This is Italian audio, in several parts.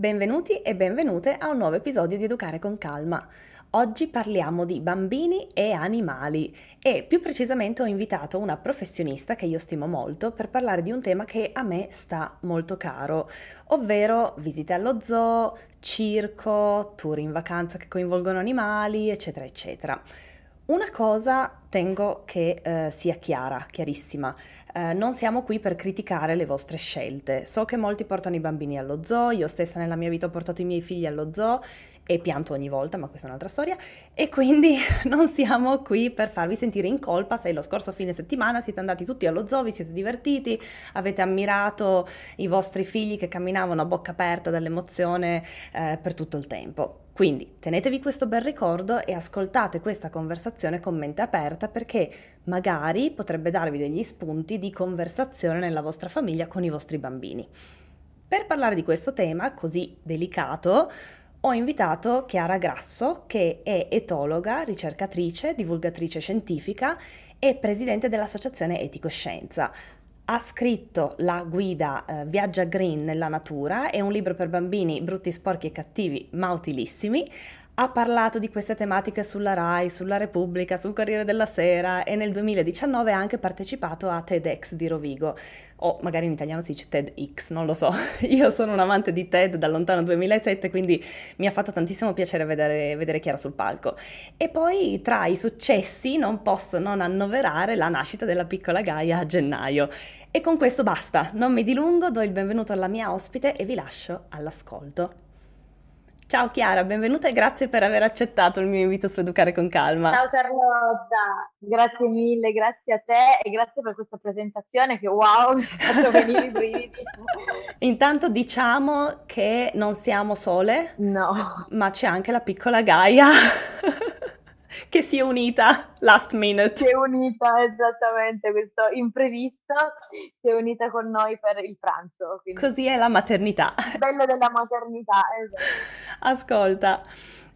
Benvenuti e benvenute a un nuovo episodio di Educare con Calma. Oggi parliamo di bambini e animali e più precisamente ho invitato una professionista che io stimo molto per parlare di un tema che a me sta molto caro, ovvero visite allo zoo, circo, tour in vacanza che coinvolgono animali, eccetera, eccetera. Una cosa tengo che eh, sia chiara, chiarissima. Eh, non siamo qui per criticare le vostre scelte. So che molti portano i bambini allo zoo, io stessa nella mia vita ho portato i miei figli allo zoo e pianto ogni volta, ma questa è un'altra storia. E quindi non siamo qui per farvi sentire in colpa se lo scorso fine settimana siete andati tutti allo zoo, vi siete divertiti, avete ammirato i vostri figli che camminavano a bocca aperta dall'emozione eh, per tutto il tempo. Quindi tenetevi questo bel ricordo e ascoltate questa conversazione con mente aperta perché magari potrebbe darvi degli spunti di conversazione nella vostra famiglia con i vostri bambini. Per parlare di questo tema così delicato, ho invitato Chiara Grasso, che è etologa, ricercatrice, divulgatrice scientifica e presidente dell'associazione Etico Scienza ha scritto la guida eh, Viaggia Green nella natura, è un libro per bambini brutti, sporchi e cattivi, ma utilissimi. Ha parlato di queste tematiche sulla RAI, sulla Repubblica, sul Corriere della Sera e nel 2019 ha anche partecipato a TEDx di Rovigo, o magari in italiano si dice TEDx, non lo so. Io sono un amante di TED dal lontano 2007, quindi mi ha fatto tantissimo piacere vedere, vedere Chiara sul palco. E poi tra i successi non posso non annoverare la nascita della piccola Gaia a gennaio. E con questo basta, non mi dilungo, do il benvenuto alla mia ospite e vi lascio all'ascolto. Ciao Chiara, benvenuta e grazie per aver accettato il mio invito su Educare con Calma. Ciao Carlotta, grazie mille, grazie a te e grazie per questa presentazione che wow, mi ha fatto venire i brividi. Intanto diciamo che non siamo sole, no. ma c'è anche la piccola Gaia. che si è unita last minute. Si è unita, esattamente, questo imprevisto, si è unita con noi per il pranzo. Quindi. Così è la maternità. Bello della maternità, esatto. Ascolta,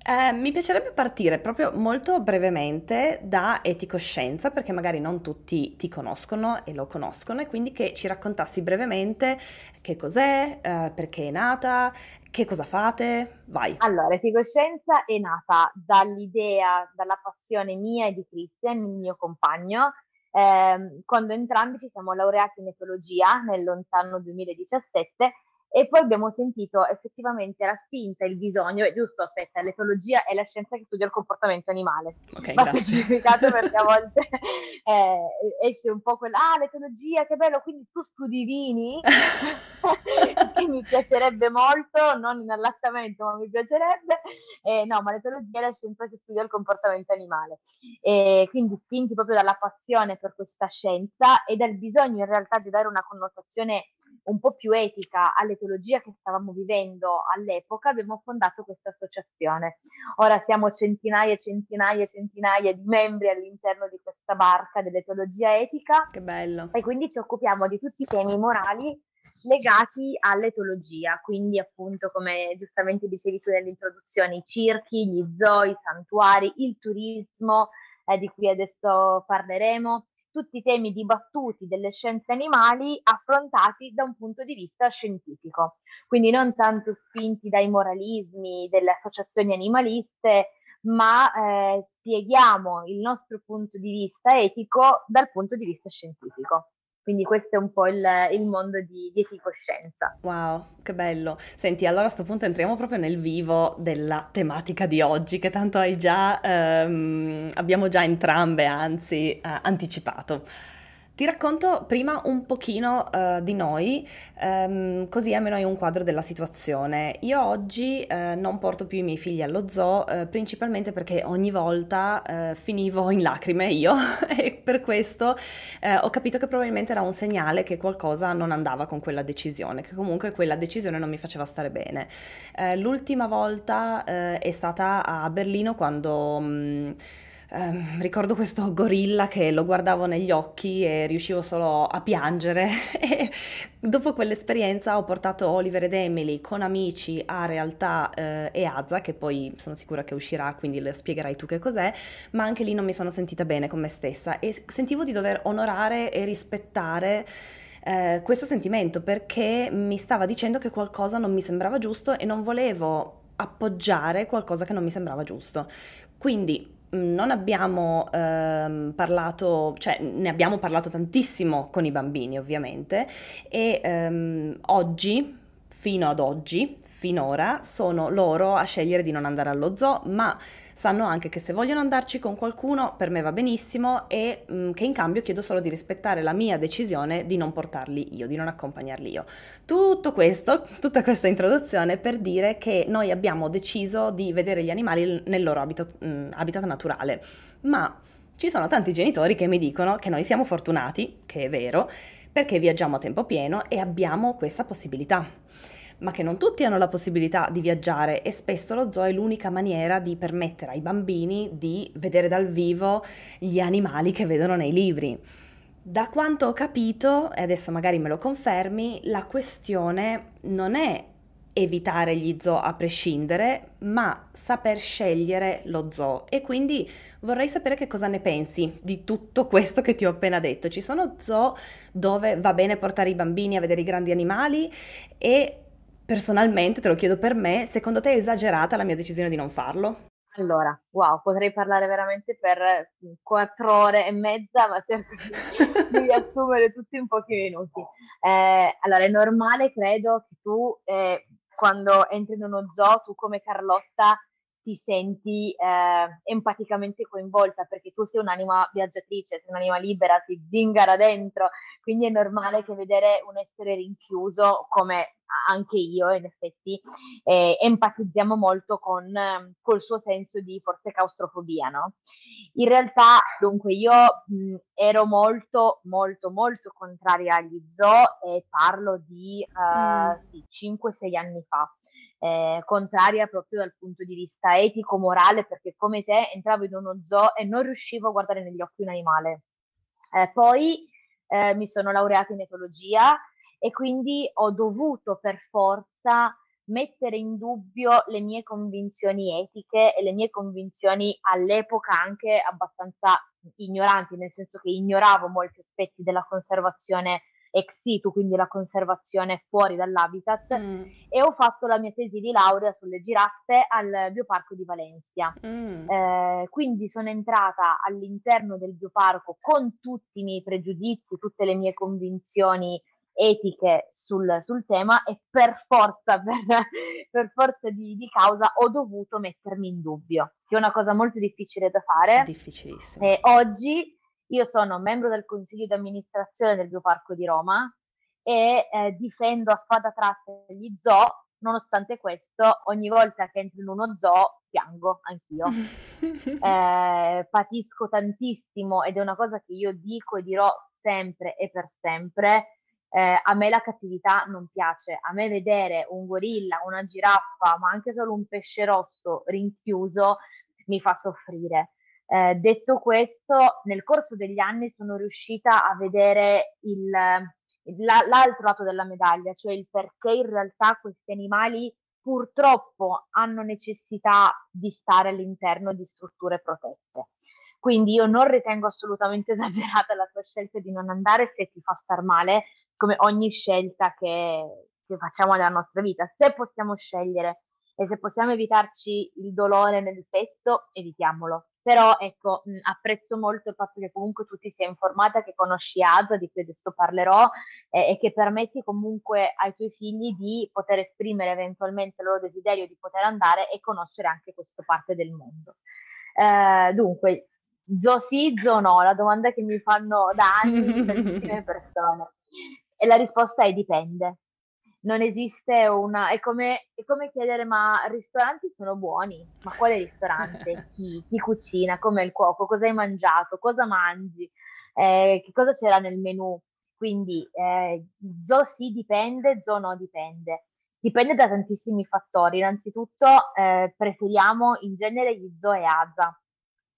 eh, mi piacerebbe partire proprio molto brevemente da eticoscienza, perché magari non tutti ti conoscono e lo conoscono, e quindi che ci raccontassi brevemente che cos'è, eh, perché è nata, che cosa fate. Vai. Allora, eticoscienza è nata dall'idea, dalla passione mia e di Christian, il mio compagno, eh, quando entrambi ci siamo laureati in etologia nel lontano 2017 e poi abbiamo sentito effettivamente la spinta, il bisogno, è giusto, aspetta, l'etologia è la scienza che studia il comportamento animale. Ok, Va specificato perché a volte eh, esce un po' quella, ah, l'etologia, che bello, quindi tu studi vini? che mi piacerebbe molto, non in allattamento, ma mi piacerebbe. Eh, no, ma l'etologia è la scienza che studia il comportamento animale. E quindi spinti proprio dalla passione per questa scienza e dal bisogno in realtà di dare una connotazione un po' più etica all'etologia che stavamo vivendo all'epoca, abbiamo fondato questa associazione. Ora siamo centinaia e centinaia e centinaia di membri all'interno di questa barca dell'etologia etica. Che bello. E quindi ci occupiamo di tutti i temi morali legati all'etologia, quindi appunto come giustamente dicevi tu nell'introduzione, i circhi, gli zoo, i santuari, il turismo, eh, di cui adesso parleremo, tutti temi dibattuti delle scienze animali affrontati da un punto di vista scientifico, quindi non tanto spinti dai moralismi delle associazioni animaliste, ma eh, spieghiamo il nostro punto di vista etico dal punto di vista scientifico. Quindi questo è un po' il, il mondo di, di ecoscienza. Wow, che bello. Senti, allora a questo punto entriamo proprio nel vivo della tematica di oggi, che tanto hai già, ehm, abbiamo già entrambe, anzi, eh, anticipato. Ti racconto prima un pochino uh, di noi, um, così almeno hai un quadro della situazione. Io oggi uh, non porto più i miei figli allo zoo, uh, principalmente perché ogni volta finivo in lacrime io e per questo ho capito che probabilmente era un segnale che qualcosa non andava con quella decisione, che comunque quella decisione non mi faceva stare bene. l'ultima volta è stata a Berlino quando... Um, Um, ricordo questo gorilla che lo guardavo negli occhi e riuscivo solo a piangere e dopo quell'esperienza ho portato Oliver ed Emily con amici a Realtà eh, e Azza che poi sono sicura che uscirà quindi le spiegherai tu che cos'è ma anche lì non mi sono sentita bene con me stessa e sentivo di dover onorare e rispettare eh, questo sentimento perché mi stava dicendo che qualcosa non mi sembrava giusto e non volevo appoggiare qualcosa che non mi sembrava giusto. Quindi non abbiamo ehm, parlato, cioè ne abbiamo parlato tantissimo con i bambini ovviamente e ehm, oggi, fino ad oggi, finora, sono loro a scegliere di non andare allo zoo, ma sanno anche che se vogliono andarci con qualcuno per me va benissimo e mh, mm, che in cambio chiedo solo di rispettare la mia decisione di non portarli io, di non accompagnarli io. Tutto questo, tutta questa introduzione per dire che noi abbiamo deciso di vedere gli animali nel loro habitat, mh, mm, habitat naturale, ma ci sono tanti genitori che mi dicono che noi siamo fortunati, che è vero, perché viaggiamo a tempo pieno e abbiamo questa possibilità ma che non tutti hanno la possibilità di viaggiare e spesso lo zoo è l'unica maniera di permettere ai bambini di vedere dal vivo gli animali che vedono nei libri. Da quanto ho capito, e adesso magari me lo confermi, la questione non è evitare gli zoo a prescindere, ma saper scegliere lo zoo. E quindi vorrei sapere che cosa ne pensi di tutto questo che ti ho appena detto. Ci sono zoo dove va bene portare i bambini a vedere i grandi animali e Personalmente, te lo chiedo per me, secondo te è esagerata la mia decisione di non farlo? Allora, wow, potrei parlare veramente per mm, quattro ore e mezza, ma cerco di, riassumere tutto in pochi minuti. Eh, allora, è normale, credo, che tu eh, quando entri in uno zoo, tu come Carlotta ti senti eh, empaticamente coinvolta perché tu sei un'anima viaggiatrice, sei un'anima libera, ti zingara dentro, quindi è normale che vedere un essere rinchiuso come anche io in effetti eh, empatizziamo molto con eh, col suo senso di forse claustrofobia, no? In realtà, dunque, io mh, ero molto, molto, molto contraria agli zoo e parlo di uh, mm. sì, 5-6 anni fa eh, contraria proprio dal punto di vista etico-morale, perché come te entravo in uno zoo e non riuscivo a guardare negli occhi un animale. Eh, poi eh, mi sono laureata in etologia e quindi ho dovuto per forza mettere in dubbio le mie convinzioni etiche e le mie convinzioni all'epoca anche abbastanza ignoranti, nel senso che ignoravo molti aspetti della conservazione ex situ, quindi la conservazione fuori dall'habitat, mm. e ho fatto la mia tesi di laurea sulle giraffe al Bioparco di Valencia. Mm. Eh, quindi sono entrata all'interno del bioparco con tutti i miei pregiudizi, tutte le mie convinzioni etiche sul, sul tema e per forza, per, per forza di, di, causa ho dovuto mettermi in dubbio, che è una cosa molto difficile da fare. Difficilissimo. E oggi io sono membro del consiglio di amministrazione del Bioparco di Roma e eh, difendo a spada tratta gli zoo, nonostante questo ogni volta che entro in uno zoo piango anch'io. eh, patisco tantissimo ed è una cosa che io dico e dirò sempre e per sempre. Eh, a me la cattività non piace, a me vedere un gorilla, una giraffa, ma anche solo un pesce rosso rinchiuso mi fa soffrire. Eh, detto questo, nel corso degli anni sono riuscita a vedere il, la, l'altro lato della medaglia, cioè il perché in realtà questi animali purtroppo hanno necessità di stare all'interno di strutture protette. Quindi io non ritengo assolutamente esagerata la tua scelta di non andare se ti fa star male, come ogni scelta che, che facciamo nella nostra vita. Se possiamo scegliere e se possiamo evitarci il dolore nel petto, evitiamolo. Però ecco, mh, apprezzo molto il fatto che comunque tu ti sia informata, che conosci Azza, di cui adesso parlerò, eh, e che permetti comunque ai tuoi figli di poter esprimere eventualmente il loro desiderio di poter andare e conoscere anche questa parte del mondo. Eh, dunque, Zo sì, Zo no, la domanda che mi fanno da anni tantissime persone. E la risposta è dipende non esiste una... È come, è come chiedere ma ristoranti sono buoni? Ma quale ristorante? Chi? Chi cucina? Com'è il cuoco? Cosa hai mangiato? Cosa mangi? Eh, che cosa c'era nel menù? Quindi eh, zo sì dipende, zo no dipende. Dipende da tantissimi fattori. Innanzitutto eh, preferiamo in genere gli zoo e AZA.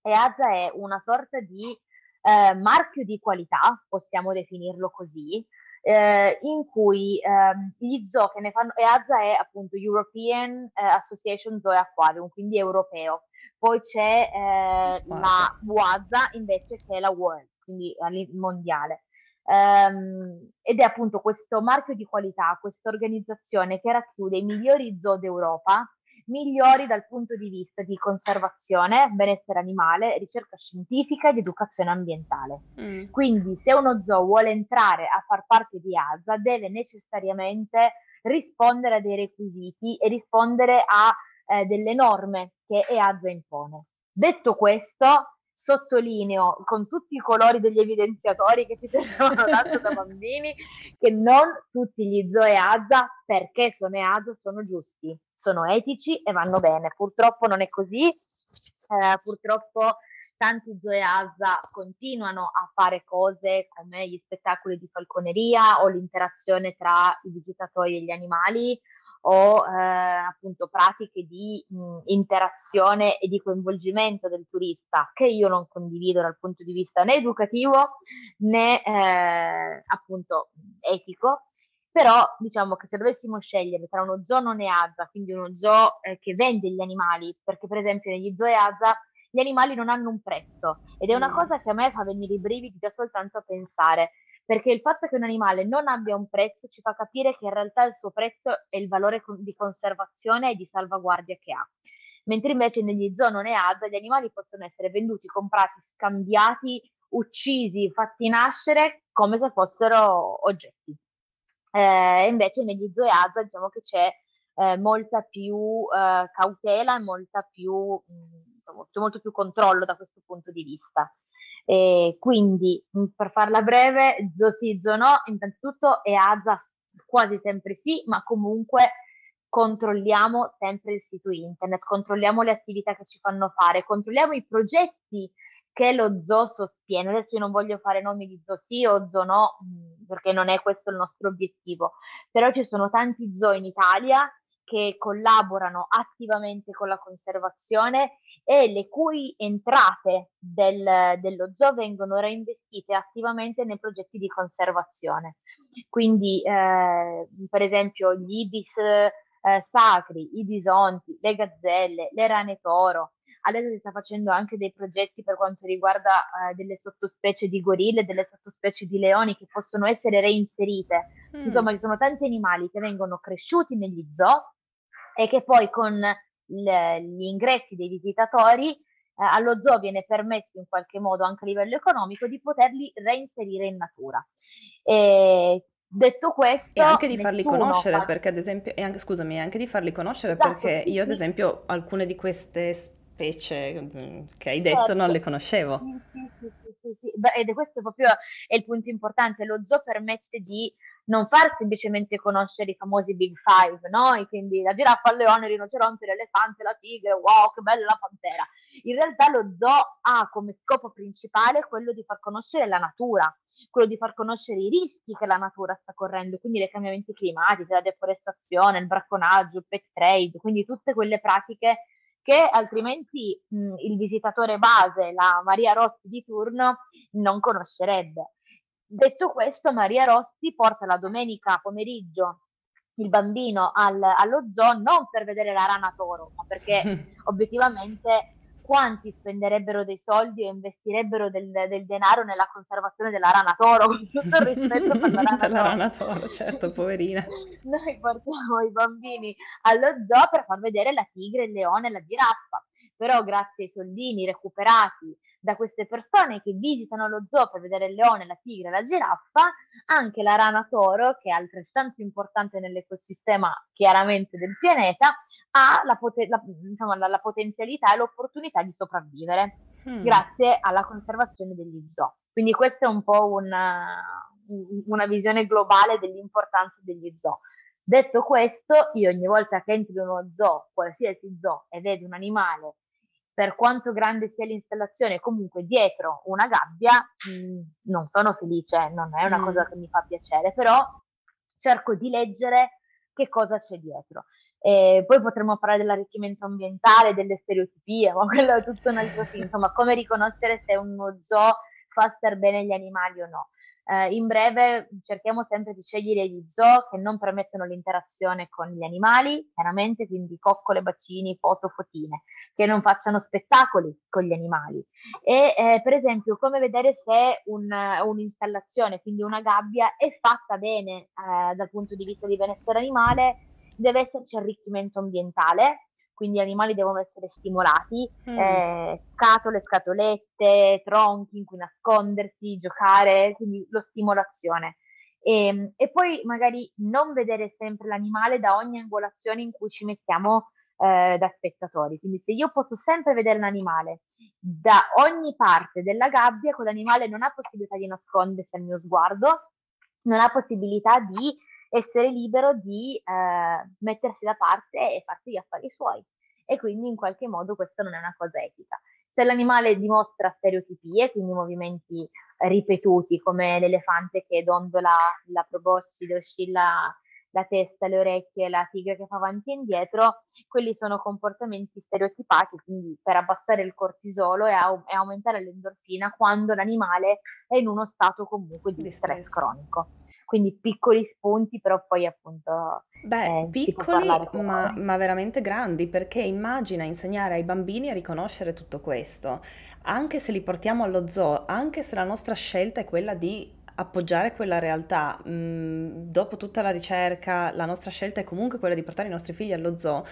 E AZA è una sorta di eh, marchio di qualità, possiamo definirlo così, eh, in cui ehm, gli zoo che ne fanno, EASA è appunto European eh, Association Zoo Aquarium, quindi europeo. Poi c'è eh, la WASA invece che è la World, quindi mondiale. ehm, ed è appunto questo marchio di qualità, questa organizzazione che racchiude i migliori zoo d'Europa, migliori dal punto di vista di conservazione, benessere animale, ricerca scientifica ed educazione ambientale. Mm. Quindi se uno zoo vuole entrare a far parte di ASA deve necessariamente rispondere a dei requisiti e rispondere a eh, delle norme che EASA impone. Detto questo, sottolineo con tutti i colori degli evidenziatori che ci tenevano tanto da bambini che non tutti gli zoo EASA, perché sono EASA, sono giusti, sono etici e vanno bene. Purtroppo non è così, eh, purtroppo tanti zoo EASA continuano a fare cose come gli spettacoli di falconeria o l'interazione tra i visitatori e gli animali o eh, appunto pratiche di mh, interazione e di coinvolgimento del turista che io non condivido dal punto di vista né educativo né eh, appunto etico però diciamo che se dovessimo scegliere tra uno zoo non EASA, quindi uno zoo eh, che vende gli animali, perché per esempio negli zoo EASA gli animali non hanno un prezzo ed è una mm. cosa che a me fa venire i brividi già soltanto a pensare, perché il fatto che un animale non abbia un prezzo ci fa capire che in realtà il suo prezzo è il valore di conservazione e di salvaguardia che ha. Mentre invece negli zoo non è ASA gli animali possono essere venduti, comprati, scambiati, uccisi, fatti nascere come se fossero oggetti. Eh, invece negli zoo ASA diciamo che c'è eh, molta più eh, cautela e molta più, mh, molto più controllo da questo punto di vista. E quindi, per farla breve, zootizzo no, innanzitutto e ASA quasi sempre sì, ma comunque controlliamo sempre il sito internet, controlliamo le attività che ci fanno fare, controlliamo i progetti che lo zoo sostiene. Adesso io non voglio fare nomi di zoo sì o zoo no, perché non è questo il nostro obiettivo, però ci sono tanti zoo in Italia che collaborano attivamente con la conservazione e le cui entrate del, dello zoo vengono reinvestite attivamente nei progetti di conservazione. Quindi, eh, per esempio, gli ibis eh, sacri, i bisonti, le gazzelle, le rane toro. Adesso si sta facendo anche dei progetti per quanto riguarda eh, delle sottospecie di gorille, delle sottospecie di leoni che possono essere reinserite. Mm. Insomma, ci sono tanti animali che vengono cresciuti negli zoo e che poi con le, gli ingressi dei visitatori eh, allo zoo viene permesso in qualche modo anche a livello economico di poterli reinserire in natura. E detto questo e anche di farli conoscere fa... perché ad esempio e anche scusami anche di farli conoscere esatto, perché sì, io ad esempio alcune di queste specie mm, che hai detto certo. non le conoscevo sì, sì, sì, sì. ed questo proprio è il punto importante lo zoo permette di non far semplicemente conoscere i famosi Big Five, no? E quindi la giraffa, il leone, il rinoceronte, l'elefante, la tigre, wow, che bella la pantera. In realtà lo zoo ha come scopo principale quello di far conoscere la natura, quello di far conoscere i rischi che la natura sta correndo, quindi i cambiamenti climatici, la deforestazione, il bracconaggio, il pet trade, quindi tutte quelle pratiche che altrimenti mh, il visitatore base, la Maria Rossi di turno, non conoscerebbe. Detto questo, Maria Rossi porta la domenica pomeriggio il bambino al, allo zoo non per vedere la rana toro, ma perché obiettivamente quanti spenderebbero dei soldi o investirebbero del, del, denaro nella conservazione della rana toro, con tutto il rispetto per la rana toro. la rana toro, certo, poverina. Noi portiamo i bambini allo zoo per far vedere la tigre, il leone e la giraffa, però grazie ai soldini recuperati da queste persone che visitano lo zoo per vedere il leone, la tigre, la giraffa, anche la rana toro, che è altrettanto importante nell'ecosistema chiaramente del pianeta, ha la, poten- la, diciamo, la, la potenzialità e l'opportunità di sopravvivere hmm. grazie alla conservazione degli zoo. Quindi questa è un po' una, una visione globale dell'importanza degli zoo. Detto questo, io ogni volta che entro in uno zoo, qualsiasi zoo, e vedo un animale per quanto grande sia l'installazione, comunque dietro una gabbia, mh, mm, non sono felice, non è una mm. cosa che mi fa piacere, però cerco di leggere che cosa c'è dietro. E poi potremmo parlare dell'arricchimento ambientale, delle stereotipie, ma quello è tutto un altro film, insomma, come riconoscere se uno zoo fa star bene gli animali o no. eh, in breve cerchiamo sempre di scegliere gli zoo che non permettono l'interazione con gli animali, chiaramente, quindi coccole, bacini, foto, fotine, che non facciano spettacoli con gli animali. E eh, per esempio, come vedere se un, un'installazione, quindi una gabbia, è fatta bene eh, dal punto di vista di benessere animale, deve esserci arricchimento ambientale, quindi gli animali devono essere stimolati, mm. eh, scatole, scatolette, tronchi in cui nascondersi, giocare, quindi lo stimolazione. E, ehm, e, poi magari non vedere sempre l'animale da ogni angolazione in cui ci mettiamo eh, da spettatori. Quindi se io posso sempre vedere l'animale da ogni parte della gabbia, quell'animale non ha possibilità di nascondersi al mio sguardo, non ha possibilità di essere libero di eh, mettersi da parte e farsi gli affari suoi. E quindi in qualche modo questa non è una cosa etica. Se l'animale dimostra stereotipie, quindi movimenti ripetuti come l'elefante che dondola la proboscide, oscilla la testa, le orecchie, la tigre che fa avanti e indietro, quelli sono comportamenti stereotipati, quindi per abbassare il cortisolo e, au- e aumentare l'endorfina quando l'animale è in uno stato comunque di, di stress, stress cronico quindi piccoli spunti, però poi appunto... Beh, eh, piccoli ma, ma, veramente grandi, perché immagina insegnare ai bambini a riconoscere tutto questo, anche se li portiamo allo zoo, anche se la nostra scelta è quella di appoggiare quella realtà. Mm, dopo tutta la ricerca, la nostra scelta è comunque quella di portare i nostri figli allo zoo.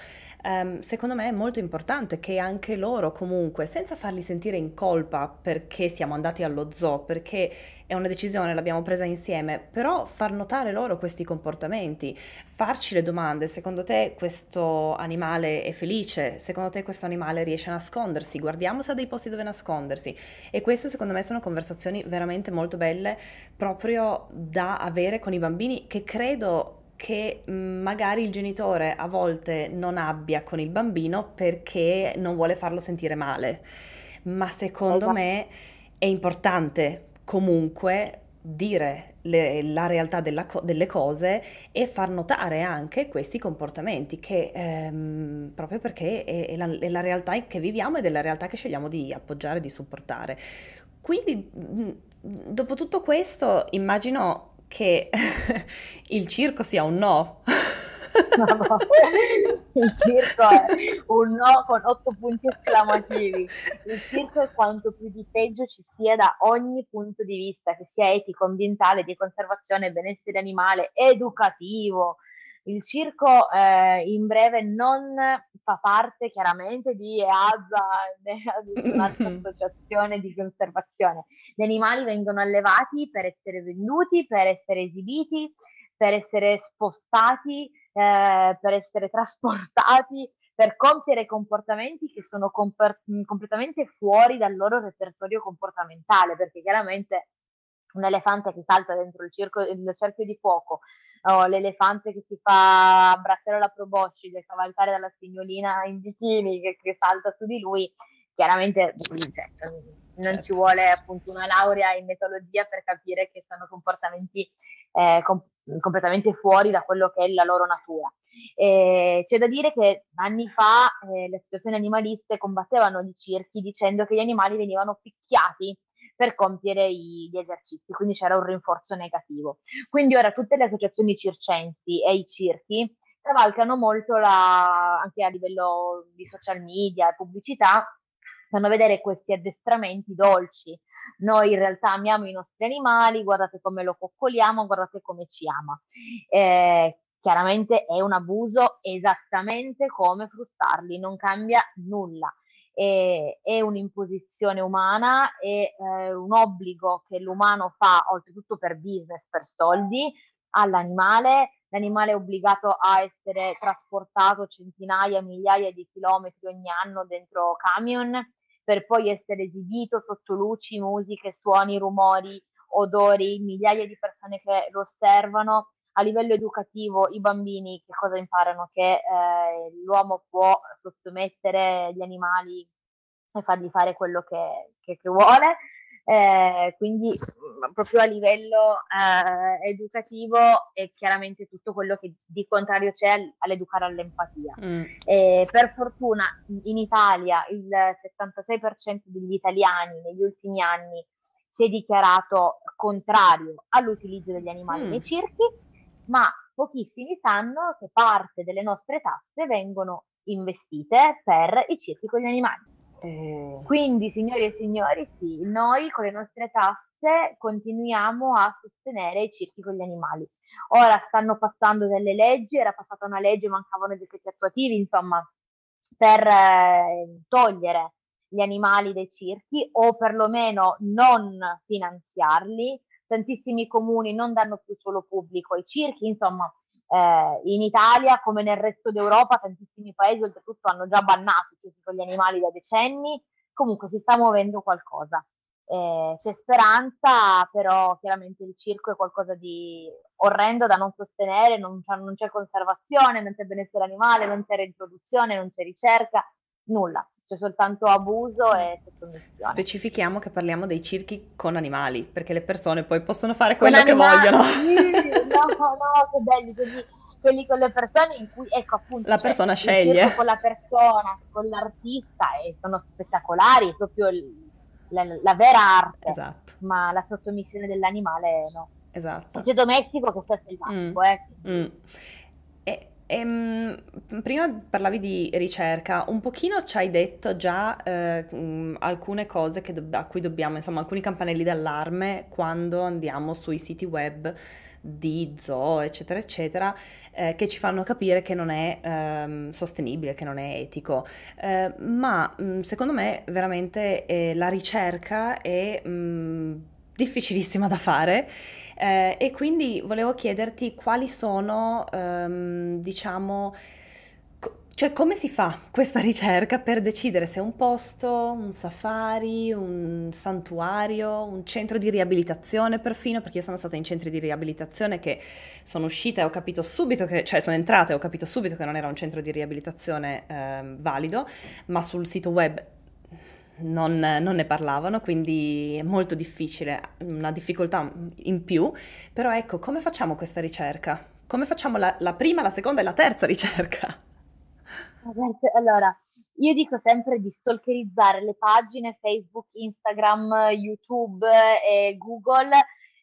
Um, secondo me è molto importante che anche loro comunque, senza farli sentire in colpa perché siamo andati allo zoo, perché è una decisione, l'abbiamo presa insieme, però far notare loro questi comportamenti, farci le domande, secondo te questo animale è felice, secondo te questo animale riesce a nascondersi, guardiamo se ha dei posti dove nascondersi. E queste secondo me sono conversazioni veramente molto belle proprio da avere con i bambini che credo che magari il genitore a volte non abbia con il bambino perché non vuole farlo sentire male. Ma secondo me è importante comunque dire le, la realtà della, delle cose e far notare anche questi comportamenti che ehm, proprio perché è, è, la, è, la, realtà che viviamo ed è la realtà che scegliamo di appoggiare, di supportare. Quindi dopo tutto questo immagino che il circo sia un no. No. Il circo è un no con otto punti esclamativi. Il circo è quanto più di peggio ci sia da ogni punto di vista, che sia etico, ambientale, di conservazione, benessere animale, educativo. Il circo eh, in breve non fa parte chiaramente di EASA né di un'altra associazione di conservazione. Gli animali vengono allevati per essere venduti, per essere esibiti, per essere spostati eh, per essere trasportati, per compiere comportamenti che sono comper- completamente fuori dal loro repertorio comportamentale, perché chiaramente un elefante che salta dentro il, circo, il cerchio di fuoco, o l'elefante che si fa abbracciare la proboscide, cavalcare dalla signolina in bikini che, che salta su di lui, chiaramente non certo. ci vuole appunto una laurea in metodologia per capire che sono comportamenti eh, com- completamente fuori da quello che è la loro natura. E c'è da dire che anni fa eh, le associazioni animaliste combattevano i circhi dicendo che gli animali venivano picchiati per compiere i, gli esercizi, quindi c'era un rinforzo negativo. Quindi ora tutte le associazioni circensi e i circhi cavalcano molto la, anche a livello di social media e pubblicità fanno vedere questi addestramenti dolci. Noi in realtà amiamo i nostri animali, guardate come lo coccoliamo, guardate come ci ama. Eh, chiaramente è un abuso esattamente come frustarli, non cambia nulla. È, è un'imposizione umana, è eh, un obbligo che l'umano fa oltretutto per business, per soldi, all'animale. L'animale è obbligato a essere trasportato centinaia, migliaia di chilometri ogni anno dentro camion per poi essere esibito sotto luci, musiche, suoni, rumori, odori, migliaia di persone che lo osservano. A livello educativo i bambini che cosa imparano? Che eh, l'uomo può sottomettere gli animali e fargli fare quello che, che, che vuole eh, quindi proprio a livello eh, educativo è chiaramente tutto quello che di contrario c'è all'educare all'empatia. Mm. Eh, per fortuna in Italia il 76% degli italiani negli ultimi anni si si è dichiarato contrario all'utilizzo degli animali mm. nei circhi, ma pochissimi sanno che parte delle nostre tasse vengono investite per i circhi con gli animali. Eh. Quindi, signori e signori, sì, noi con le nostre tasse continuiamo a sostenere i circhi con gli animali. Ora stanno passando delle leggi, era passata una legge, mancavano i decreti attuativi, insomma, per eh, togliere gli animali dai circhi o perlomeno non finanziarli. Tantissimi comuni non danno più solo pubblico ai circhi, insomma, eh, in Italia come nel resto d'Europa tantissimi paesi oltretutto hanno già bannato gli animali da decenni, comunque si sta muovendo qualcosa. Eh, c'è speranza, però chiaramente il circo è qualcosa di orrendo da non sostenere, non, non c'è conservazione, non c'è benessere animale, non c'è reintroduzione, non c'è ricerca, nulla c'è soltanto abuso e sottomissione. Specifichiamo che parliamo dei circhi con animali, perché le persone poi possono fare quello con che animali. vogliono. no, no, che belli, così quelli con le persone in cui, ecco appunto, la persona sceglie. Con la persona, con l'artista e sono spettacolari, è proprio il, la, la, vera arte. Esatto. Ma la sottomissione dell'animale no. Esatto. C'è domestico che sta selvatico, mm. eh. Mm. Ehm, prima parlavi di ricerca, un pochino ci hai detto già eh, alcune cose do- a cui dobbiamo, insomma, alcuni campanelli d'allarme quando andiamo sui siti web di zoo, eccetera, eccetera, eh, che ci fanno capire che non è ehm, sostenibile, che non è etico. Eh, ma mh, secondo me veramente eh, la ricerca è mh, difficilissima da fare eh, e quindi volevo chiederti quali sono, ehm, diciamo, cioè come si fa questa ricerca per decidere se un posto, un safari, un santuario, un centro di riabilitazione perfino, perché io sono stata in centri di riabilitazione che sono uscita e ho capito subito che, cioè sono entrata e ho capito subito che non era un centro di riabilitazione eh, valido, ma sul sito web non, non, ne parlavano, quindi è molto difficile, una difficoltà in più, però ecco, come facciamo questa ricerca? Come facciamo la, la prima, la seconda e la terza ricerca? Allora, io dico sempre di stalkerizzare le pagine Facebook, Instagram, YouTube e Google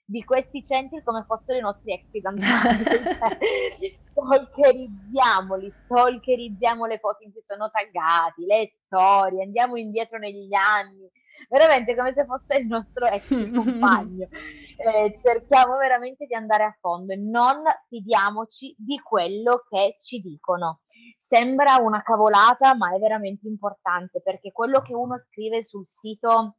di questi centri come fossero i nostri ex fidanzati. stalkerizziamoli, stalkerizziamo le foto in cui sono taggati, le storie, andiamo indietro negli anni, veramente come se fosse il nostro ex compagno. Eh, cerchiamo veramente di andare a fondo e non fidiamoci di quello che ci dicono. Sembra una cavolata, ma è veramente importante perché quello che uno scrive sul sito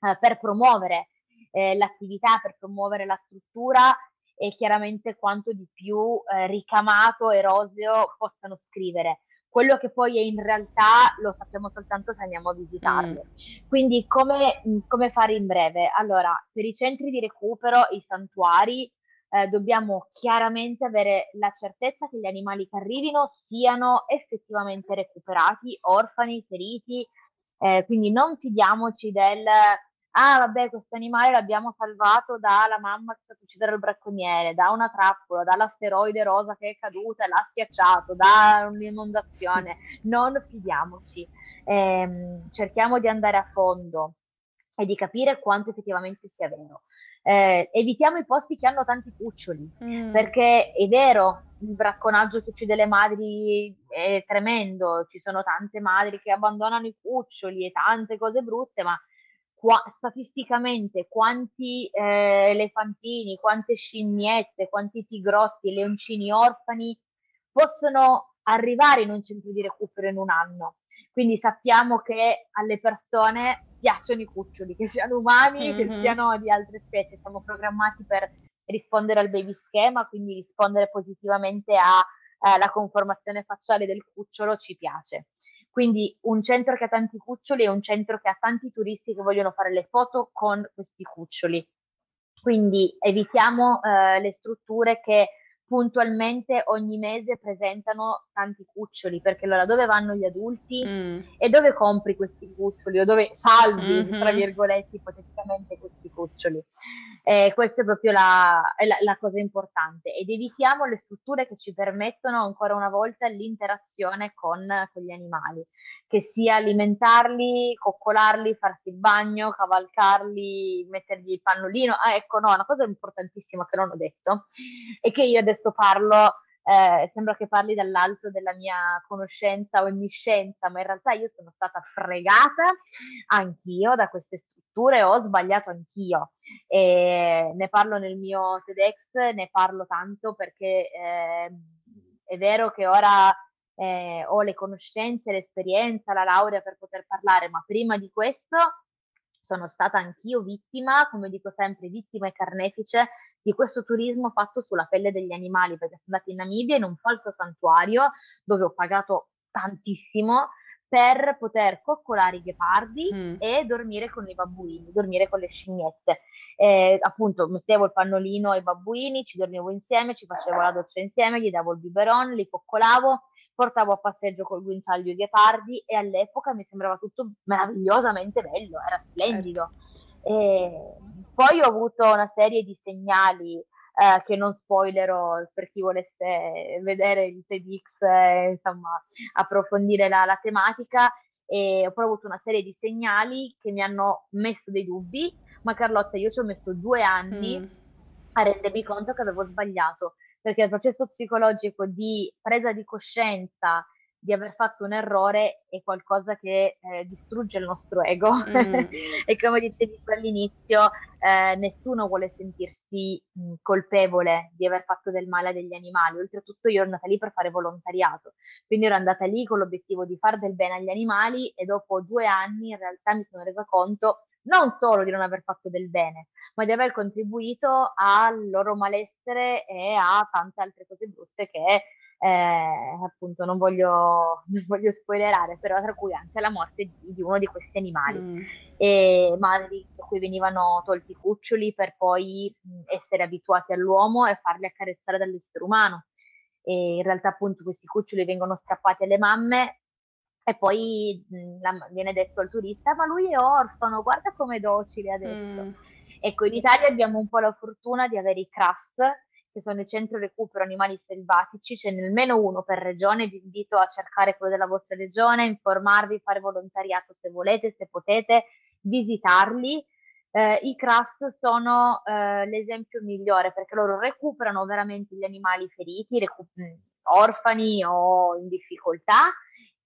eh, per promuovere eh, l'attività, per promuovere la struttura e chiaramente quanto di più eh, ricamato e roseo possano scrivere. Quello che poi è in realtà lo sappiamo soltanto se andiamo a visitarlo. Mm. Quindi come, come, fare in breve? Allora, per i centri di recupero, i santuari, eh, dobbiamo chiaramente avere la certezza che gli animali che arrivino siano effettivamente recuperati, orfani, feriti, eh, quindi non fidiamoci del ah vabbè questo animale l'abbiamo salvato dalla mamma che è stata uccidere il bracconiere, da una trappola, dall'asteroide rosa che è caduta e l'ha schiacciato, da un'inondazione, non fidiamoci, eh, cerchiamo di andare a fondo e di capire quanto effettivamente sia vero. Eh, evitiamo i posti che hanno tanti cuccioli, mm. perché è vero, il bracconaggio che uccide le madri è tremendo, ci sono tante madri che abbandonano i cuccioli e tante cose brutte, ma qua, statisticamente quanti eh, elefantini, quante scimmiette, quanti tigrotti, leoncini orfani possono arrivare in un centro di recupero in un anno. Quindi sappiamo che alle persone piacciono i cuccioli, che siano umani, mm-hmm. che siano di altre specie. Siamo programmati per rispondere al baby schema, quindi rispondere positivamente alla eh, conformazione facciale del cucciolo ci piace. Quindi un centro che ha tanti cuccioli è un centro che ha tanti turisti che vogliono fare le foto con questi cuccioli. Quindi evitiamo eh, le strutture che puntualmente ogni mese presentano tanti cuccioli, perché allora dove vanno gli adulti mm. e dove compri questi cuccioli o dove salvi, mm-hmm. tra virgolette, ipoteticamente questi cuccioli. Eh, questa è proprio la, la, la, cosa importante ed evitiamo le strutture che ci permettono ancora una volta l'interazione con, con, gli animali, che sia alimentarli, coccolarli, farsi il bagno, cavalcarli, mettergli il pannolino. Ah, ecco, no, una cosa importantissima che non ho detto è che io adesso parlo eh, sembra che parli dall'alto della mia conoscenza o onniscienza, ma in realtà io sono stata fregata anch'io da queste strutture, ho sbagliato anch'io. E ne parlo nel mio TEDx, ne parlo tanto perché eh, è vero che ora eh, ho le conoscenze, l'esperienza, la laurea per poter parlare, ma prima di questo sono stata anch'io vittima, come dico sempre, vittima e carnefice di questo turismo fatto sulla pelle degli animali, perché sono andata in Namibia in un falso santuario dove ho pagato tantissimo per poter coccolare i ghepardi mm. e dormire con i babbuini, dormire con le scimmiette. Eh, appunto, mettevo il pannolino ai babbuini, ci dormivo insieme, ci facevo la doccia insieme, gli davo il biberon, li coccolavo, portavo a passeggio col guinzaglio i ghepardi e all'epoca mi sembrava tutto meravigliosamente bello, era splendido. Certo. E poi ho avuto una serie di segnali eh, che non spoilerò per chi volesse vedere il TEDx, eh, insomma, approfondire la, la tematica. E ho poi avuto una serie di segnali che mi hanno messo dei dubbi, ma Carlotta, io ci ho messo due anni mm. a rendermi conto che avevo sbagliato, perché il processo psicologico di presa di coscienza di aver fatto un errore è qualcosa che eh, distrugge il nostro ego. Mm. e come dicevi all'inizio eh, nessuno vuole sentirsi mh, colpevole di aver fatto del male a degli animali. Oltretutto io ero andata lì per fare volontariato. Quindi ero andata lì con l'obiettivo di fare del bene agli animali e dopo due anni in realtà mi sono resa conto non solo di non aver fatto del bene, ma di aver contribuito al loro malessere e a tante altre cose brutte che eh, appunto non voglio, non voglio spoilerare, però tra cui anche la morte di, di uno di questi animali. Mm. E madri a cui venivano tolti i cuccioli per poi essere abituati all'uomo e farli accarezzare dall'essere umano. E in realtà appunto questi cuccioli vengono strappati alle mamme e poi mh, viene detto al turista ma lui è orfano, guarda come docile adesso. Mm. Ecco, in Italia abbiamo un po' la fortuna di avere i CRAS, che sono il centro recupero animali selvatici, c'è nemmeno uno per regione, vi invito a cercare quello della vostra regione, informarvi, fare volontariato se volete, se potete, visitarli. Eh, I CRAS sono eh, l'esempio migliore perché loro recuperano veramente gli animali feriti, recu- orfani o in difficoltà,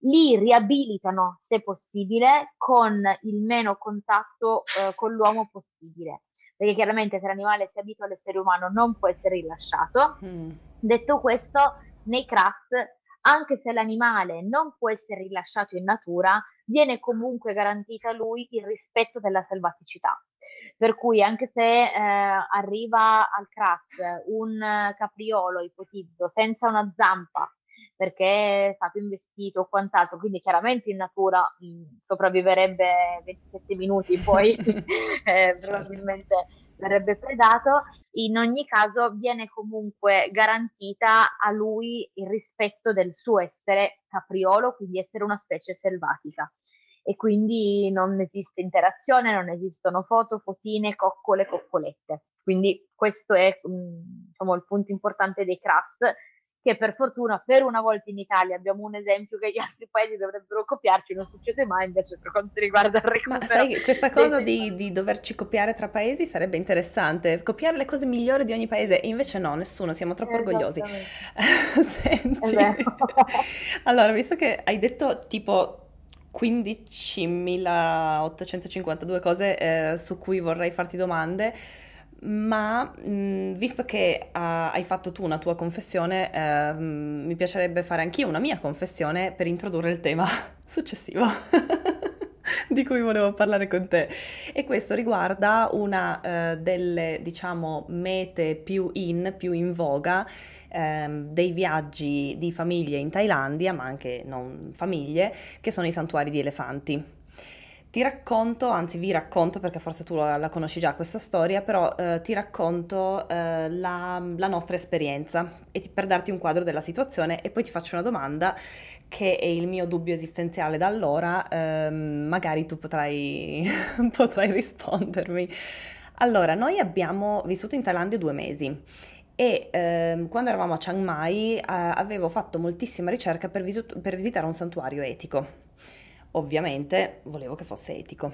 li riabilitano se possibile con il meno contatto eh, con l'uomo possibile perché chiaramente se l'animale si abitua all'essere umano non può essere rilasciato. Mm. Detto questo, nei CRAS, anche se l'animale non può essere rilasciato in natura, viene comunque garantito a lui il rispetto della selvaticità. Per cui anche se eh, arriva al CRAS un capriolo, ipotizzo, senza una zampa, perché è stato investito o quant'altro, quindi chiaramente in natura mh, sopravviverebbe 27 minuti, poi eh, certo. probabilmente verrebbe predato, in ogni caso viene comunque garantita a lui il rispetto del suo essere capriolo, quindi essere una specie selvatica. E quindi non esiste interazione, non esistono foto, fotine, coccole, coccolette. Quindi questo è mh, diciamo, il punto importante dei CRAS che per fortuna per una volta in Italia abbiamo un esempio che gli altri paesi dovrebbero copiarci, non succede mai invece per quanto riguarda il recupero. Ma sai, questa cosa di, di, doverci copiare tra paesi sarebbe interessante, copiare le cose migliori di ogni paese, e invece no, nessuno, siamo troppo orgogliosi. Senti, allora, visto che hai detto tipo 15.852 cose eh, su cui vorrei farti domande, ma mh, visto che uh, hai fatto tu una tua confessione, uh, mi piacerebbe fare anch'io una mia confessione per introdurre il tema successivo. di cui volevo parlare con te e questo riguarda una uh, delle diciamo mete più in, più in voga ehm, dei viaggi di famiglie in Thailandia ma anche non famiglie che sono i santuari di elefanti ti racconto, anzi vi racconto perché forse tu la, la conosci già questa storia, però eh, ti racconto eh, la, la, nostra esperienza ti, per darti un quadro della situazione e poi ti faccio una domanda che è il mio dubbio esistenziale da allora, ehm, magari tu potrai, potrai rispondermi. Allora, noi abbiamo vissuto in Thailandia due mesi e ehm, quando eravamo a Chiang Mai eh, avevo fatto moltissima ricerca per, visu- per visitare un santuario etico. Ovviamente volevo che fosse etico.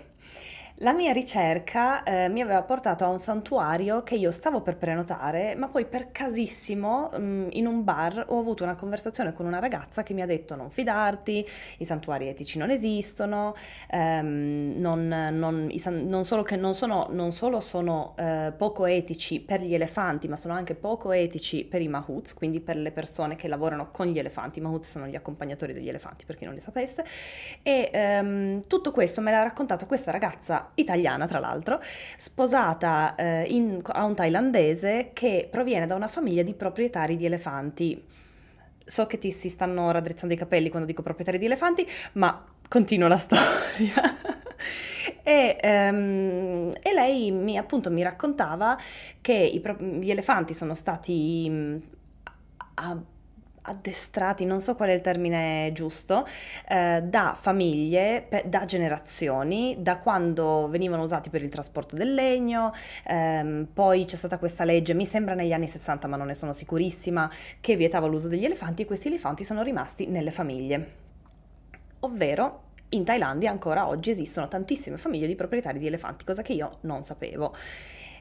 La mia ricerca eh, mi aveva portato a un santuario che io stavo per prenotare, ma poi per casissimo mh, mm, in un bar ho avuto una conversazione con una ragazza che mi ha detto non fidarti, i santuari etici non esistono, ehm, non, non, san- non, solo che non, sono, non solo sono eh, poco etici per gli elefanti, ma sono anche poco etici per i mahouts, quindi per le persone che lavorano con gli elefanti. I mahouts sono gli accompagnatori degli elefanti, per chi non li sapesse. E ehm, tutto questo me l'ha raccontato questa ragazza italiana tra l'altro, sposata eh, in, a un thailandese che proviene da una famiglia di proprietari di elefanti. So che ti si stanno raddrizzando i capelli quando dico proprietari di elefanti, ma continuo la storia. E, um, e, lei mi, appunto mi raccontava che i, gli elefanti sono stati um, addestrati, non so qual è il termine giusto, eh, da famiglie, pe- da generazioni, da quando venivano usati per il trasporto del legno, ehm, poi c'è stata questa legge, mi sembra negli anni 60 ma non ne sono sicurissima, che vietava l'uso degli elefanti e questi elefanti sono rimasti nelle famiglie. Ovvero in Thailandia ancora oggi esistono tantissime famiglie di proprietari di elefanti, cosa che io non sapevo.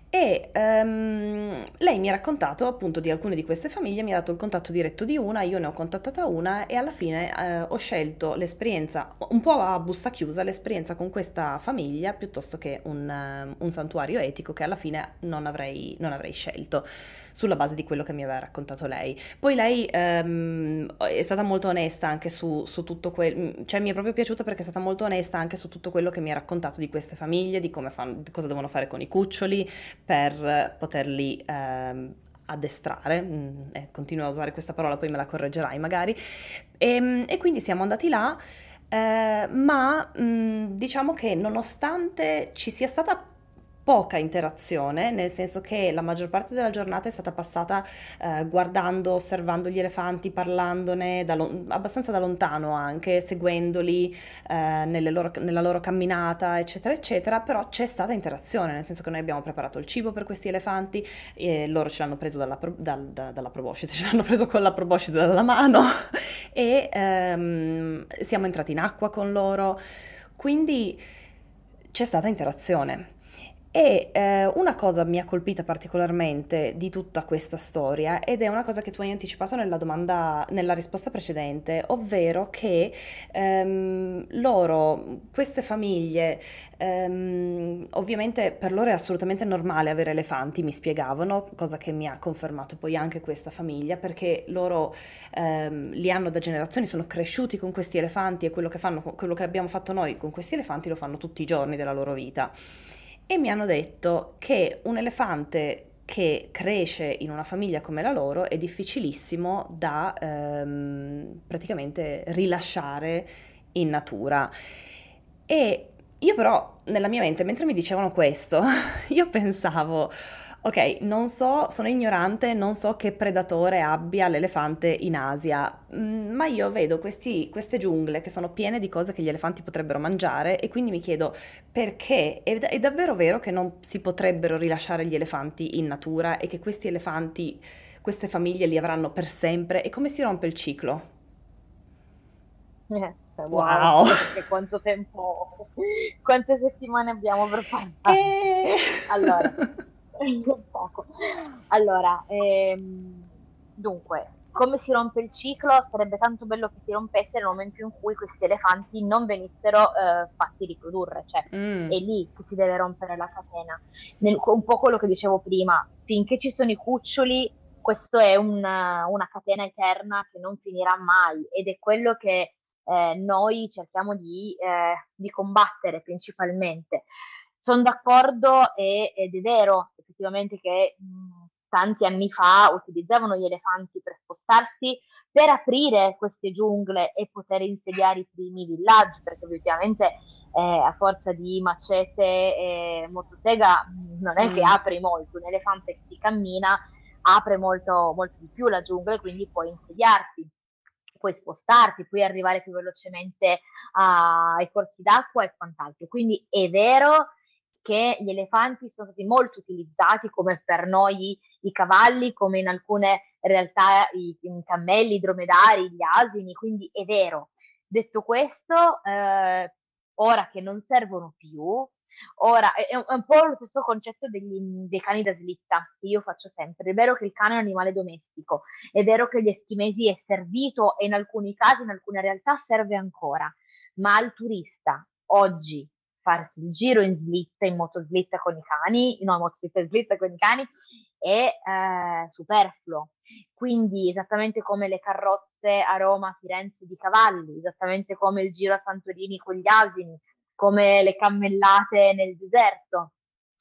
E um, lei mi ha raccontato appunto di alcune di queste famiglie, mi ha dato il contatto diretto di una, io ne ho contattata una e alla fine uh, ho scelto l'esperienza, un po' a busta chiusa, l'esperienza con questa famiglia piuttosto che un, uh, un santuario etico che alla fine non avrei, non avrei, scelto sulla base di quello che mi aveva raccontato lei. Poi lei um, è stata molto onesta anche su, su tutto quello, cioè mi è proprio piaciuta perché è stata molto onesta anche su tutto quello che mi ha raccontato di queste famiglie, di fanno, di cosa devono fare con i cuccioli per poterli ehm, addestrare, mm, continuo a usare questa parola, poi me la correggerai magari, e, ehm, e quindi siamo andati là, eh, ma mh, mm, diciamo che nonostante ci sia stata poca interazione, nel senso che la maggior parte della giornata è stata passata eh, guardando, osservando gli elefanti, parlandone da lo- abbastanza da lontano anche, seguendoli eh, loro, nella loro camminata, eccetera, eccetera, però c'è stata interazione, nel senso che noi abbiamo preparato il cibo per questi elefanti e loro ce l'hanno preso dalla, pro- dal, da, dalla proboscite, ce l'hanno preso con la proboscite dalla mano e ehm, siamo entrati in acqua con loro, quindi c'è stata interazione. E eh, una cosa mi ha colpita particolarmente di tutta questa storia ed è una cosa che tu hai anticipato nella domanda, nella risposta precedente, ovvero che ehm, loro, queste famiglie, ehm, ovviamente per loro è assolutamente normale avere elefanti, mi spiegavano, cosa che mi ha confermato poi anche questa famiglia, perché loro ehm, li hanno da generazioni, sono cresciuti con questi elefanti e quello che, fanno, quello che abbiamo fatto noi con questi elefanti lo fanno tutti i giorni della loro vita e mi hanno detto che un elefante che cresce in una famiglia come la loro è difficilissimo da ehm, praticamente rilasciare in natura. E io però nella mia mente, mentre mi dicevano questo, io pensavo, Ok, non so, sono ignorante, non so che predatore abbia l'elefante in Asia, mm, ma io vedo questi, queste giungle che sono piene di cose che gli elefanti potrebbero mangiare e quindi mi chiedo perché è, è davvero vero che non si potrebbero rilasciare gli elefanti in natura e che questi elefanti, queste famiglie li avranno per sempre e come si rompe il ciclo? Eh, wow, wow. quanto tempo, quante settimane abbiamo per fare? E... Allora, poco. Allora, ehm, dunque, come si rompe il ciclo? Sarebbe tanto bello che si rompesse nel momento in cui questi elefanti non venissero eh, fatti riprodurre, cioè mm. è lì che si deve rompere la catena. Nel, un po' quello che dicevo prima, finché ci sono i cuccioli, questa è una, una, catena eterna che non finirà mai ed è quello che eh, noi cerchiamo di, eh, di combattere principalmente. Sono d'accordo e, ed è vero effettivamente che mh, tanti anni fa utilizzavano gli elefanti per spostarsi, per aprire queste giungle e poter insediare i primi villaggi, perché ovviamente eh, a forza di macete e motosega non è che apri molto, un elefante che si cammina apre molto, molto di più la giungla e quindi puoi insediarti puoi spostarti, puoi arrivare più velocemente ai corsi d'acqua e quant'altro. Quindi è vero che gli elefanti sono stati molto utilizzati come per noi i cavalli, come in alcune realtà i, i cammelli, i dromedari, gli asini, quindi è vero. Detto questo, eh, ora che non servono più, ora è, un po' lo stesso concetto degli, dei cani da slitta che io faccio sempre. È vero che il cane è un animale domestico, è vero che gli eschimesi è servito e in alcuni casi, in alcune realtà serve ancora, ma al turista oggi farsi il giro in slitta, in motoslitta con i cani, no, in motoslitta in slitta con i cani, è eh, superfluo. Quindi esattamente come le carrozze a Roma, Firenze di cavalli, esattamente come il giro a Santorini con gli asini, come le cammellate nel deserto.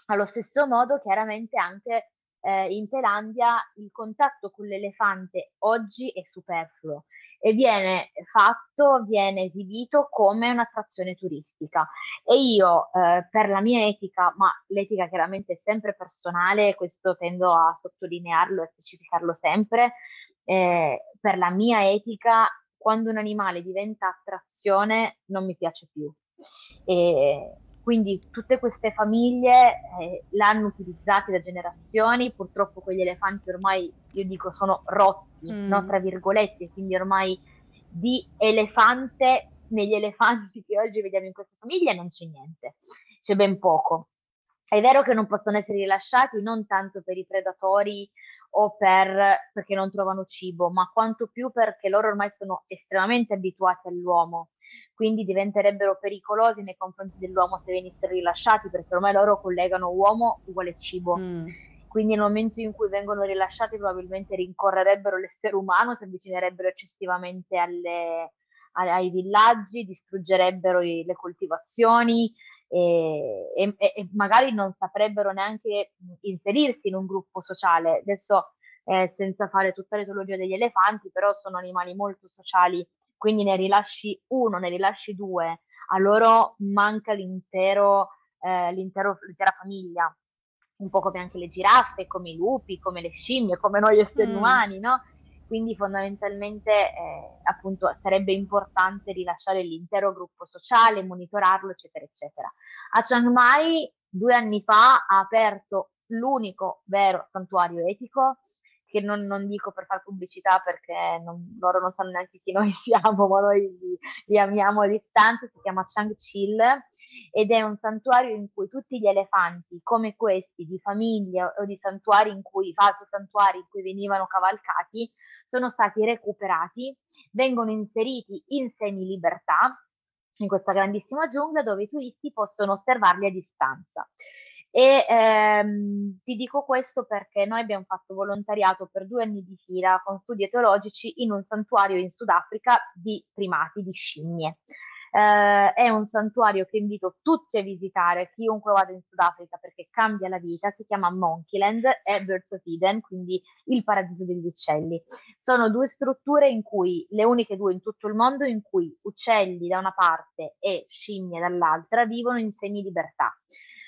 Allo stesso modo, chiaramente anche eh, in Thailandia il contatto con l'elefante oggi è superfluo e viene fatto, viene esibito come un'attrazione turistica. E io, eh, per la mia etica, ma l'etica chiaramente è sempre personale, questo tendo a sottolinearlo e specificarlo sempre, eh, per la mia etica, quando un animale diventa attrazione non mi piace più. E quindi tutte queste famiglie eh, l'hanno utilizzati da generazioni, purtroppo quegli elefanti ormai, io dico, sono rotti, mm. no, tra virgolette, quindi ormai di elefante negli elefanti che oggi vediamo in queste famiglie non c'è niente, c'è ben poco. È vero che non possono essere rilasciati non tanto per i predatori o per, perché non trovano cibo, ma quanto più perché loro ormai sono estremamente abituati all'uomo quindi diventerebbero pericolosi nei confronti dell'uomo se venissero rilasciati, perché ormai loro collegano uomo uguale cibo. Mm. Quindi nel momento in cui vengono rilasciati probabilmente rincorrerebbero l'essere umano, si avvicinerebbero eccessivamente alle, ai villaggi, distruggerebbero i, le coltivazioni e, e, e, magari non saprebbero neanche inserirsi in un gruppo sociale. Adesso eh, senza fare tutta l'etologia degli elefanti, però sono animali molto sociali quindi ne rilasci uno, ne rilasci due, a loro manca l'intero, eh, l'intero, l'intera famiglia, un po' come anche le giraffe, come i lupi, come le scimmie, come noi esseri mm. umani, no? Quindi fondamentalmente eh, appunto sarebbe importante rilasciare l'intero gruppo sociale, monitorarlo, eccetera, eccetera. A Chiang Mai due anni fa ha aperto l'unico vero santuario etico che non, non, dico per fare pubblicità perché non, loro non sanno neanche chi noi siamo, ma noi li, li amiamo a distanza, si chiama Chang Chil ed è un santuario in cui tutti gli elefanti, come questi, di famiglia o di santuari in cui, falsi santuari in cui venivano cavalcati, sono stati recuperati, vengono inseriti in semi-libertà in questa grandissima giungla dove i turisti possono osservarli a distanza. E ehm, ti dico questo perché noi abbiamo fatto volontariato per due anni di fila con studi etologici in un santuario in Sudafrica di primati, di scimmie. Eh, è un santuario che invito tutti a visitare, chiunque vada in Sudafrica perché cambia la vita, si chiama Monkeyland e Birds of Eden, quindi il paradiso degli uccelli. Sono due strutture in cui, le uniche due in tutto il mondo, in cui uccelli da una parte e scimmie dall'altra vivono in semi-libertà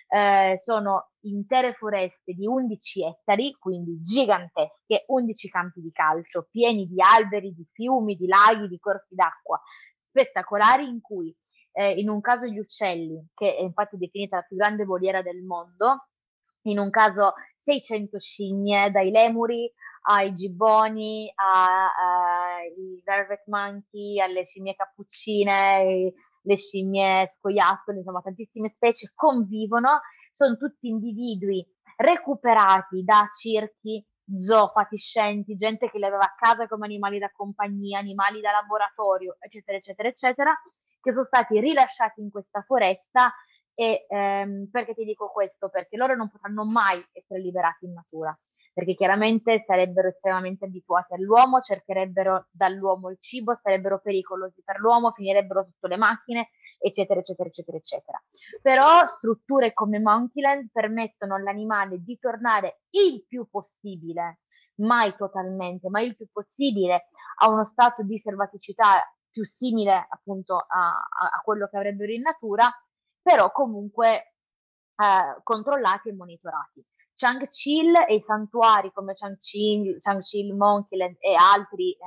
eh, sono intere foreste di 11 ettari, quindi gigantesche, 11 campi di calcio, pieni di alberi, di fiumi, di laghi, di corsi d'acqua, spettacolari in cui eh, in un caso gli uccelli, che è infatti definita la più grande voliera del mondo, in un caso 600 scimmie, dai lemuri ai gibboni, ai velvet monkey, alle scimmie cappuccine, le scimmie scoiattoli, insomma tantissime specie convivono, sono tutti individui recuperati da circhi, zoo fatiscenti, gente che li aveva a casa come animali da compagnia, animali da laboratorio, eccetera, eccetera, eccetera, che sono stati rilasciati in questa foresta e ehm, perché ti dico questo? Perché loro non potranno mai essere liberati in natura perché chiaramente sarebbero estremamente abituati all'uomo, cercherebbero dall'uomo il cibo, sarebbero pericolosi per l'uomo, finirebbero sotto le macchine, eccetera, eccetera, eccetera, eccetera. Però strutture come Monkeyland permettono all'animale di tornare il più possibile, mai totalmente, ma il più possibile a uno stato di selvaticità più simile appunto a, a, quello che avrebbero in natura, però comunque eh, controllati e monitorati. Changchil e i santuari come Changchil, Changchil Monkeyland e altri eh,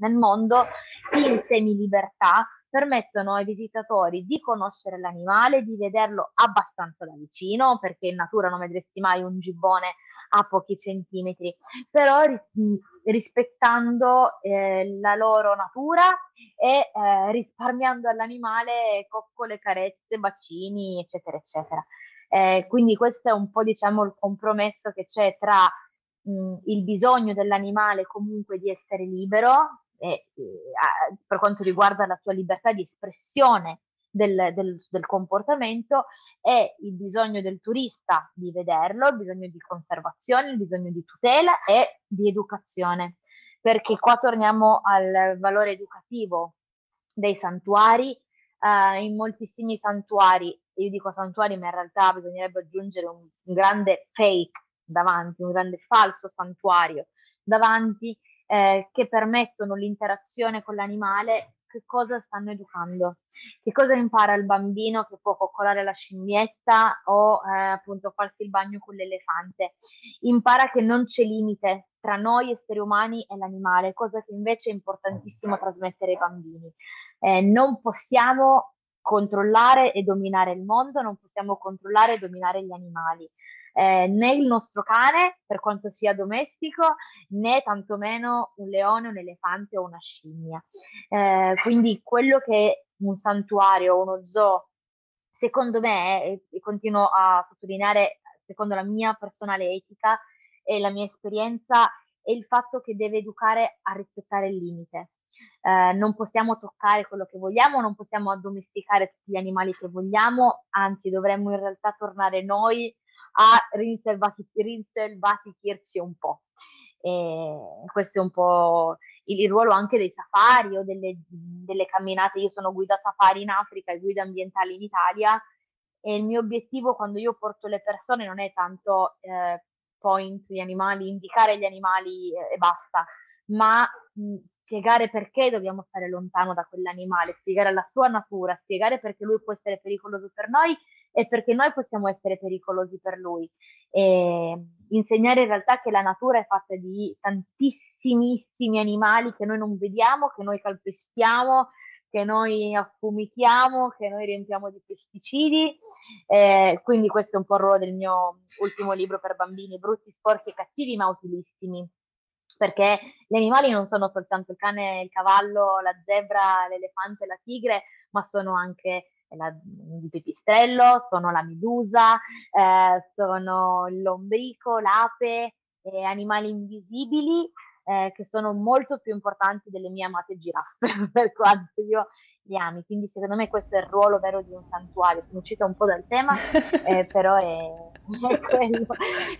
nel mondo in semi-libertà permettono ai visitatori di conoscere l'animale, di vederlo abbastanza da vicino, perché in natura non vedresti mai un gibbone a pochi centimetri, però rispettando eh, la loro natura e eh, risparmiando all'animale coccole, carezze, bacini, eccetera, eccetera. Eh, quindi questo è un po' diciamo il compromesso che c'è tra mh, il bisogno dell'animale comunque di essere libero e, e, per quanto riguarda la sua libertà di espressione del, del, del, comportamento e il bisogno del turista di vederlo, il bisogno di conservazione, il bisogno di tutela e di educazione. Perché qua torniamo al valore educativo dei santuari. Uh, in moltissimi santuari, io dico santuari, ma in realtà bisognerebbe aggiungere un, un grande fake davanti, un grande falso santuario davanti eh, che permettono l'interazione con l'animale, che cosa stanno educando? Che cosa impara il bambino che può coccolare la scimmietta o eh, appunto farsi il bagno con l'elefante? Impara che non c'è limite tra noi esseri umani e l'animale, cosa che invece è importantissimo trasmettere ai bambini. Eh, non possiamo controllare e dominare il mondo, non possiamo controllare e dominare gli animali eh, né il nostro cane, per quanto sia domestico, né tantomeno un leone, un elefante o una scimmia. Eh, quindi quello che un santuario, uno zoo, secondo me, e, e continuo a sottolineare, secondo la mia personale etica e la mia esperienza, è il fatto che deve educare a rispettare il limite. Eh, non possiamo toccare quello che vogliamo, non possiamo addomesticare tutti gli animali che vogliamo, anzi dovremmo in realtà tornare noi a rinselvatichirci un po'. E questo è un po' il, il, ruolo anche dei safari o delle, delle camminate. Io sono guida safari in Africa e guida ambientale in Italia e il mio obiettivo quando io porto le persone non è tanto eh, point gli animali, indicare gli animali eh, e basta, ma mh, spiegare perché dobbiamo stare lontano da quell'animale, spiegare la sua natura, spiegare perché lui può essere pericoloso per noi e perché noi possiamo essere pericolosi per lui. E insegnare in realtà che la natura è fatta di tantissimissimi animali che noi non vediamo, che noi calpestiamo, che noi affumichiamo, che noi riempiamo di pesticidi. Eh, quindi questo è un po' il ruolo del mio ultimo libro per bambini, brutti, sporchi e cattivi ma utilissimi. Perché gli animali non sono soltanto il cane, il cavallo, la zebra, l'elefante, la tigre, ma sono anche la, il pipistrello, sono la medusa, eh, sono l'ombrico, l'ape, eh, animali invisibili eh, che sono molto più importanti delle mie amate giraffe, per quanto io li ami. Quindi secondo me questo è il ruolo vero di un santuario. Sono uscita un po' dal tema, eh, però è, è quello,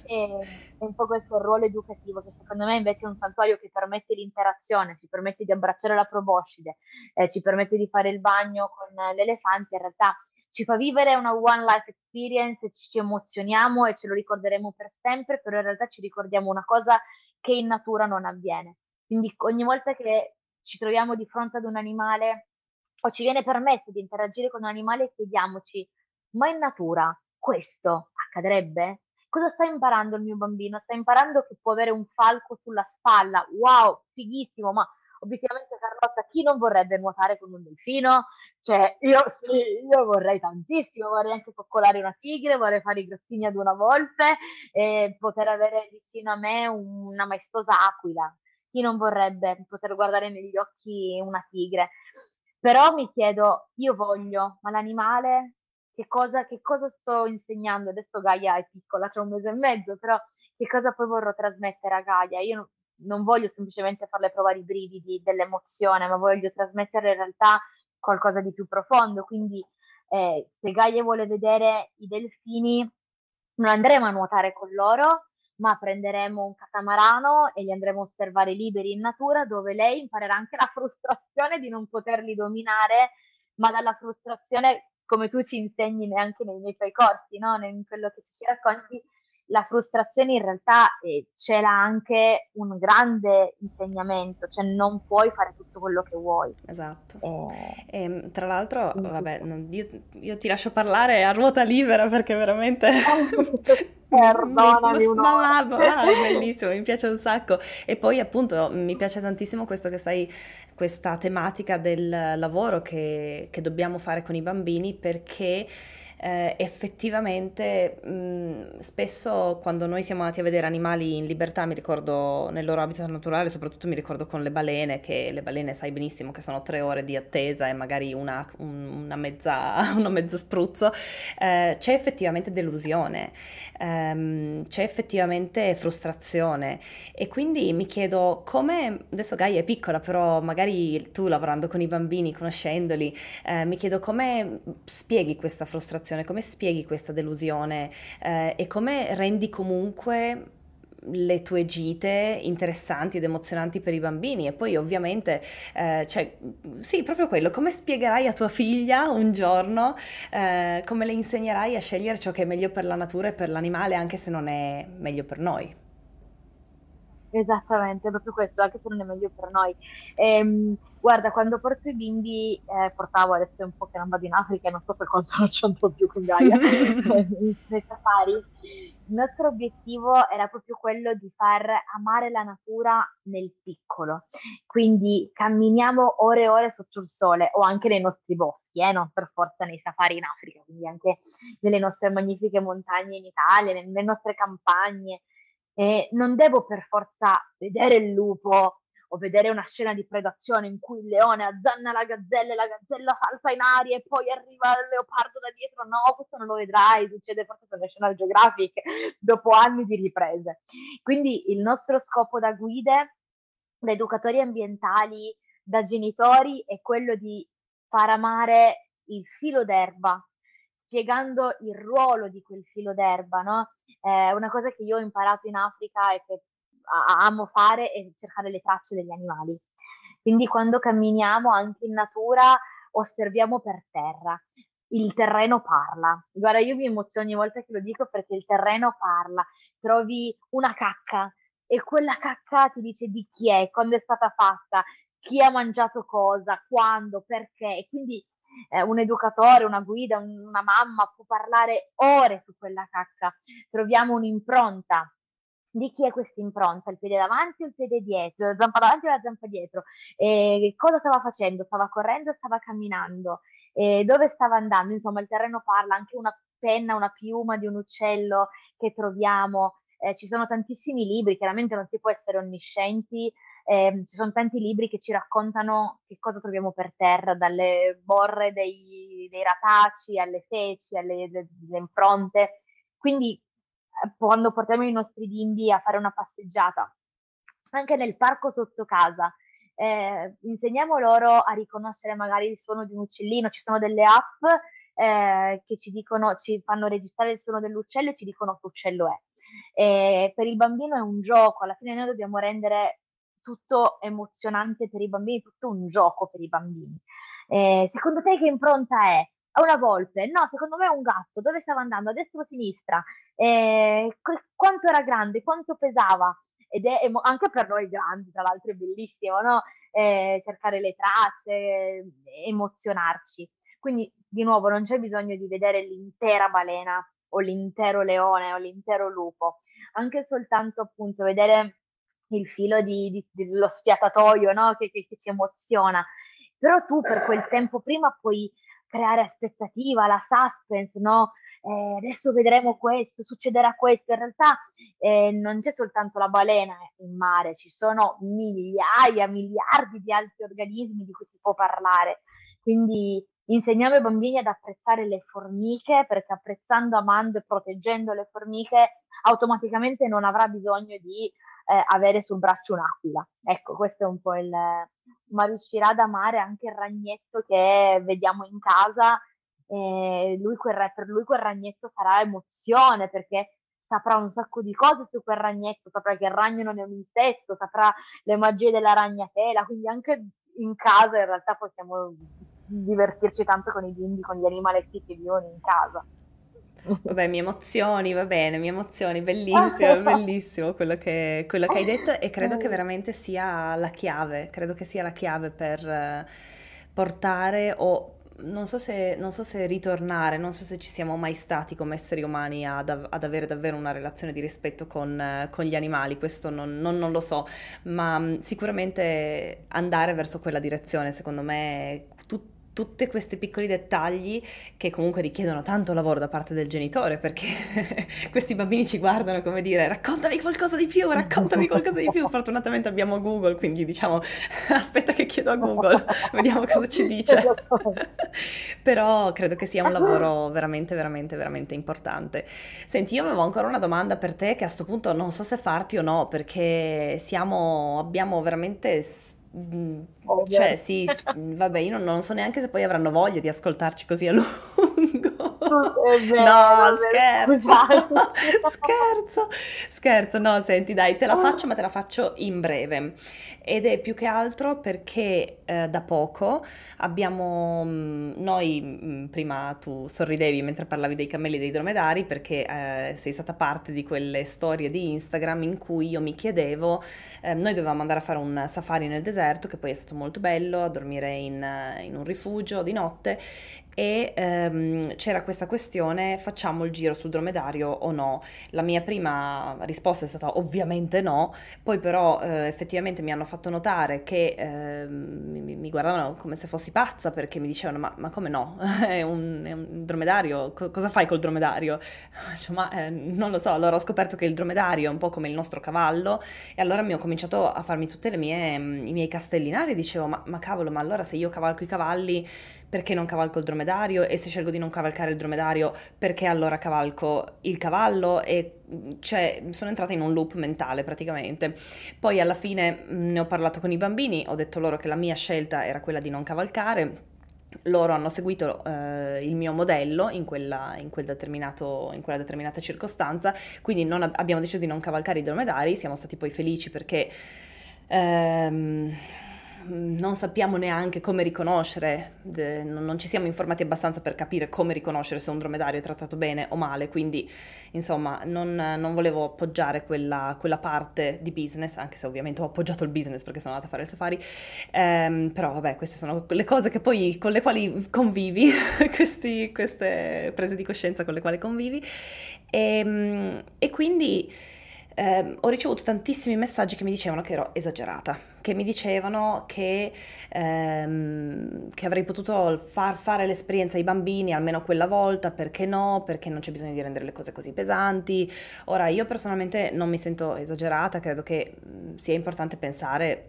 è, è, un po' questo ruolo educativo che secondo me invece è un santuario che permette l'interazione, ci permette di abbracciare la proboscide, eh, ci permette di fare il bagno con l'elefante, in realtà ci fa vivere una one life experience, ci emozioniamo e ce lo ricorderemo per sempre, però in realtà ci ricordiamo una cosa che in natura non avviene. Quindi ogni volta che ci troviamo di fronte ad un animale o ci viene permesso di interagire con un animale, chiediamoci, ma in natura questo accadrebbe? Cosa sta imparando il mio bambino? Sta imparando che può avere un falco sulla spalla. Wow, fighissimo, ma obiettivamente Carlotta, chi non vorrebbe nuotare con un delfino? Cioè, io io vorrei tantissimo, vorrei anche coccolare una tigre, vorrei fare i grattini ad una volpe e poter avere vicino a me una maestosa aquila. Chi non vorrebbe poter guardare negli occhi una tigre? Però mi chiedo, io voglio, ma l'animale che cosa, che cosa sto insegnando? Adesso Gaia è piccola, c'è un mese e mezzo, però che cosa poi vorrò trasmettere a Gaia? Io non, non voglio semplicemente farle provare i brividi dell'emozione, ma voglio trasmettere in realtà qualcosa di più profondo. Quindi eh, se Gaia vuole vedere i delfini, non andremo a nuotare con loro, ma prenderemo un catamarano e li andremo a osservare liberi in natura, dove lei imparerà anche la frustrazione di non poterli dominare, ma dalla frustrazione, come tu ci insegni anche nei miei tuoi corsi, no? in quello che ci racconti, la frustrazione in realtà eh, c'era anche un grande insegnamento, cioè non puoi fare tutto quello che vuoi. Esatto. Eh, e, ehm, tra l'altro, vabbè, non, io, io, ti lascio parlare a ruota libera perché veramente Perdonami un ma, ma, ma, è bellissimo, mi piace un sacco. E poi appunto mi piace tantissimo questo che stai, questa tematica del lavoro che, che dobbiamo fare con i bambini perché eh, effettivamente mh, spesso quando noi siamo andati a vedere animali in libertà, mi ricordo nel loro habitat naturale, soprattutto mi ricordo con le balene, che le balene sai benissimo che sono tre ore di attesa e magari una, un, una, mezza, una mezza spruzzo, eh, c'è effettivamente delusione, ehm, c'è effettivamente frustrazione. E quindi mi chiedo come, adesso Gaia è piccola però magari tu lavorando con i bambini, conoscendoli, eh, mi chiedo come spieghi questa frustrazione situazione, come spieghi questa delusione? Eh, e come rendi comunque le tue gite interessanti ed emozionanti per i bambini? E poi ovviamente eh, cioè, sì proprio quello. Come spiegherai a tua figlia un giorno eh, come le insegnerai a scegliere ciò che è meglio per la natura e per l'animale anche se non è meglio per noi? Esattamente, proprio questo, anche se non è meglio per noi. Ehm, guarda, quando porto i bimbi, eh, portavo adesso è un po' che non vado in Africa e non so per quanto non ci andrò più con Gaia, nei safari, il nostro obiettivo era proprio quello di far amare la natura nel piccolo. Quindi camminiamo ore e ore sotto il sole o anche nei nostri boschi, eh, non per forza nei safari in Africa, quindi anche nelle nostre magnifiche montagne in Italia, nelle nostre campagne. E non devo per forza vedere il lupo o vedere una scena di predazione in cui il leone azzanna la gazzella e la gazzella salta in aria e poi arriva il leopardo da dietro. No, questo non lo vedrai, succede forse per National Geographic dopo anni di riprese. Quindi il nostro scopo da guide, da educatori ambientali, da genitori è quello di far amare il filo d'erba spiegando il ruolo di quel filo d'erba, no? Eh, una cosa che io ho imparato in Africa e che amo fare è cercare le tracce degli animali. Quindi quando camminiamo anche in natura osserviamo per terra. Il terreno parla. Guarda, io mi emoziono ogni volta che lo dico perché il terreno parla. Trovi una cacca e quella cacca ti dice di chi è, quando è stata fatta, chi ha mangiato cosa, quando, perché. E quindi eh, un educatore, una guida, una mamma può parlare ore su quella cacca. Troviamo un'impronta. Di chi è questa impronta? Il piede davanti o il piede dietro? La zampa davanti o la zampa dietro? Eh, cosa stava facendo? Stava correndo o stava camminando? Eh, dove stava andando? Insomma, il terreno parla, anche una penna, una piuma di un uccello che troviamo. Eh, ci sono tantissimi libri, chiaramente non si può essere onniscienti, eh, ci sono tanti libri che ci raccontano che cosa troviamo per terra, dalle borre dei, dei rataci alle feci, alle, alle, impronte. Quindi quando portiamo i nostri bimbi a fare una passeggiata, anche nel parco sotto casa, eh, insegniamo loro a riconoscere magari il suono di un uccellino, ci sono delle app eh, che ci dicono, ci fanno registrare il suono dell'uccello e ci dicono che uccello è. E per il bambino è un gioco, alla fine noi dobbiamo rendere tutto emozionante per i bambini, tutto un gioco per i bambini. Eh, secondo te che impronta è? È una volpe? No, secondo me è un gatto. Dove stava andando? A destra o a sinistra? Eh, quanto era grande? Quanto pesava? Ed è emo- anche per noi grandi, tra l'altro è bellissimo, no? Eh, cercare le tracce, emozionarci. Quindi, di nuovo, non c'è bisogno di vedere l'intera balena o l'intero leone o l'intero lupo, anche soltanto appunto vedere il filo di, di, dello sfiatatoio no? che, che, che ci emoziona. Però tu per quel tempo prima puoi creare aspettativa, la suspense, no? Eh, adesso vedremo questo, succederà questo. In realtà eh, non c'è soltanto la balena in mare, ci sono migliaia, miliardi di altri organismi di cui si può parlare. Quindi insegniamo ai bambini ad apprezzare le formiche, perché apprezzando, amando e proteggendo le formiche, automaticamente non avrà bisogno di eh, avere sul braccio un'aquila. Ecco, questo è un po' il... ma riuscirà ad amare anche il ragnetto che vediamo in casa. Eh, lui quel, per lui quel ragnetto sarà emozione perché saprà un sacco di cose su quel ragnetto, saprà che il ragno non è un insetto, saprà le magie della ragnatela, quindi anche in casa in realtà possiamo divertirci tanto con i bimbi, con gli animaletti che vivono in casa. Vabbè, mi emozioni, va bene, mi emozioni, bellissimo, bellissimo quello che, quello che hai detto e credo che veramente sia la chiave, credo che sia la chiave per eh, portare o non so, se, non so se ritornare, non so se ci siamo mai stati come esseri umani ad, ad avere davvero una relazione di rispetto con, con gli animali, questo non, non, non, lo so, ma mm, sicuramente andare verso quella direzione, secondo me, tutti questi piccoli dettagli che comunque richiedono tanto lavoro da parte del genitore perché questi bambini ci guardano come dire raccontami qualcosa di più, raccontami qualcosa di più. Fortunatamente abbiamo Google, quindi diciamo aspetta che chiedo a Google, vediamo cosa ci dice. Però credo che sia un lavoro veramente, veramente, veramente importante. Senti, io avevo ancora una domanda per te che a questo punto non so se farti o no perché siamo, abbiamo veramente Mm, cioè, sì, vabbè, io non, non, so neanche se poi avranno voglia di ascoltarci così a lungo. Vero, no, scherzo, scherzo, scherzo, no, senti, dai, te la ah. faccio, ma te la faccio in breve. Ed è più che altro perché eh, da poco abbiamo, mm, noi, mm, prima tu sorridevi mentre parlavi dei cammelli e dei dromedari, perché eh, sei stata parte di quelle storie di Instagram in cui io mi chiedevo, eh, noi dovevamo andare a fare un safari nel deserto, che poi è stato molto bello, a dormire in, in un rifugio di notte, e ehm, c'era questa questione facciamo il giro sul dromedario o no? La mia prima risposta è stata ovviamente no. Poi però eh, effettivamente mi hanno fatto notare che eh, mi, mi, guardavano come se fossi pazza perché mi dicevano ma, ma come no? È un, è un dromedario? Co- cosa fai col dromedario? Cioè, ma eh, non lo so allora ho scoperto che il dromedario è un po' come il nostro cavallo. E allora mi ho cominciato a farmi tutti i miei castellinari dicevo ma, ma cavolo ma allora se io cavalco i cavalli perché non cavalco il dromedario e se scelgo di non cavalcare il dromedario perché allora cavalco il cavallo e cioè sono entrata in un loop mentale praticamente. Poi alla fine ne ho parlato con i bambini, ho detto loro che la mia scelta era quella di non cavalcare. Loro hanno seguito eh, il mio modello in quella, in, quel in quella, determinata circostanza, quindi ab- abbiamo deciso di non cavalcare i dromedari, siamo stati poi felici perché ehm, non sappiamo neanche come riconoscere, non ci siamo informati abbastanza per capire come riconoscere se un dromedario è trattato bene o male, quindi insomma non, non volevo appoggiare quella, quella, parte di business, anche se ovviamente ho appoggiato il business perché sono andata a fare il safari, ehm, però vabbè queste sono le cose poi, con le quali convivi, questi, queste prese di coscienza con le quali convivi. E, ehm, e quindi eh, ho ricevuto tantissimi messaggi che mi dicevano che ero esagerata, che mi dicevano che, ehm, che avrei potuto far fare l'esperienza ai bambini almeno quella volta, perché no, perché non c'è bisogno di rendere le cose così pesanti. Ora, io personalmente non mi sento esagerata, credo che sia importante pensare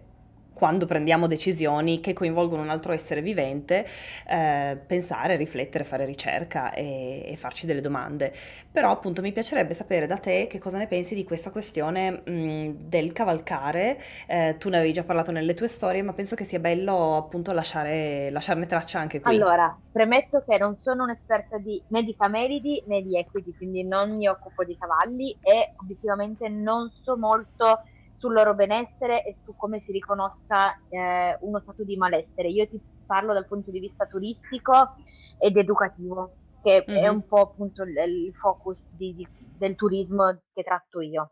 quando prendiamo decisioni che coinvolgono un altro essere vivente, eh, pensare, riflettere, fare ricerca e, e, farci delle domande. Però appunto mi piacerebbe sapere da te che cosa ne pensi di questa questione mh, del cavalcare. Eh, tu ne avevi già parlato nelle tue storie, ma penso che sia bello appunto lasciare, lasciarne traccia anche qui. Allora, premetto che non sono un'esperta di, né di camelidi né di equidi, quindi non mi occupo di cavalli e obiettivamente non so molto sul loro benessere e su come si riconosca eh, uno stato di malessere. Io ti parlo dal punto di vista turistico ed educativo, che mm-hmm. è un po' appunto il, il focus di, di, del turismo che tratto io.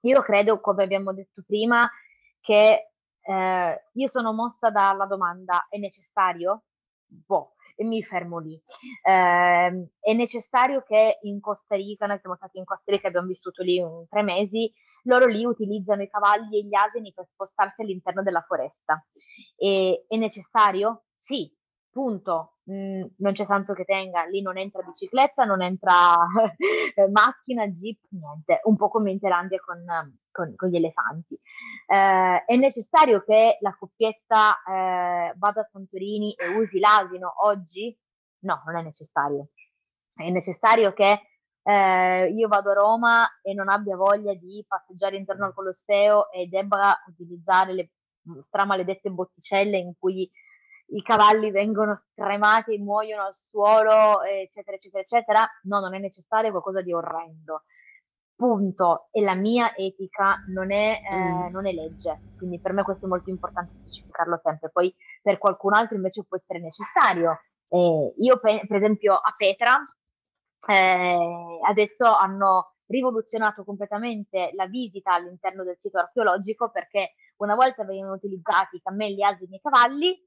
Io credo, come abbiamo detto prima, che eh, io sono mossa dalla domanda: è necessario? Boh, e mi fermo lì. Eh, è necessario che in Costa Rica, noi siamo stati in Costa Rica, abbiamo vissuto lì un, tre mesi, loro lì utilizzano i cavalli e gli asini per spostarsi all'interno della foresta. E, è necessario? Sì, punto. Mm, non c'è santo che tenga, lì non entra bicicletta, non entra macchina, jeep, niente, un po' come in Thailandia con, con, con gli elefanti. Eh, è necessario che la coppietta eh, vada a Santorini e usi l'asino oggi? No, non è necessario. È necessario che eh, io vado a Roma e non abbia voglia di passeggiare intorno al Colosseo e debba utilizzare le stramaledette botticelle in cui i cavalli vengono stremati, muoiono al suolo, eccetera, eccetera, eccetera. No, non è necessario, è qualcosa di orrendo. Punto. E la mia etica non è, eh, mm. non è legge, quindi per me questo è molto importante specificarlo sempre. Poi per qualcun altro invece può essere necessario. Eh, io, per esempio, a Petra eh, adesso hanno rivoluzionato completamente la visita all'interno del sito archeologico perché una volta venivano utilizzati cammelli, asini e cavalli,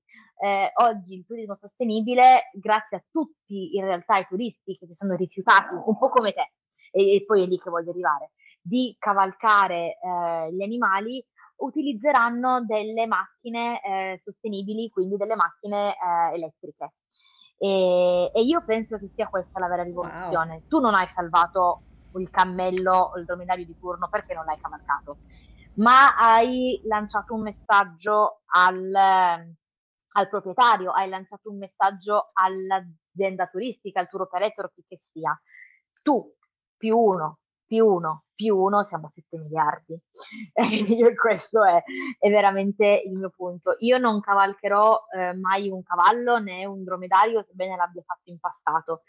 eh, oggi il turismo sostenibile, grazie a tutti in realtà i turisti che si sono rifiutati, un po' come te, e, e poi è lì che voglio arrivare, di cavalcare eh, gli animali, utilizzeranno delle macchine eh, sostenibili, quindi delle macchine eh, elettriche. E, e, io penso che sia questa la vera rivoluzione. Wow. Tu non hai salvato il cammello o il dromedario di turno perché non l'hai cavalcato, ma hai lanciato un messaggio al, al proprietario, hai lanciato un messaggio all'azienda turistica, al tour operator, chi che sia. Tu più uno più uno più uno siamo 7 miliardi. Questo è, è, veramente il mio punto. Io non cavalcherò eh, mai un cavallo né un dromedario, sebbene l'abbia fatto in passato.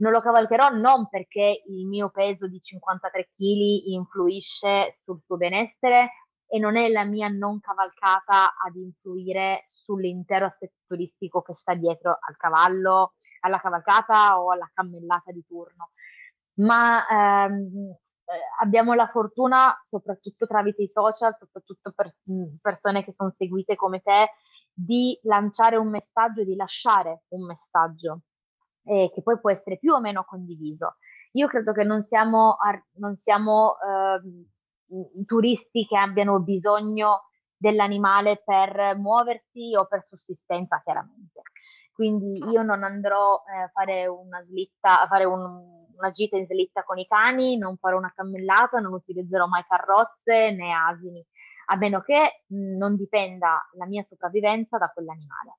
Non lo cavalcherò non perché il mio peso di 53 kg influisce sul suo benessere e non è la mia non cavalcata ad influire sull'intero assetto turistico che sta dietro al cavallo, alla cavalcata o alla cammellata di turno. Ma ehm, eh, abbiamo la fortuna, soprattutto tramite i social, soprattutto per mm, persone che sono seguite come te, di lanciare un messaggio, di lasciare un messaggio eh, che poi può essere più o meno condiviso. Io credo che non siamo, non siamo eh, turisti che abbiano bisogno dell'animale per muoversi o per sussistenza, chiaramente. Quindi io non andrò eh, a fare una slitta, a fare un, una gita in slitta con i cani, non farò una cammellata, non utilizzerò mai carrozze né asini, a meno che mh, non dipenda la mia sopravvivenza da quell'animale.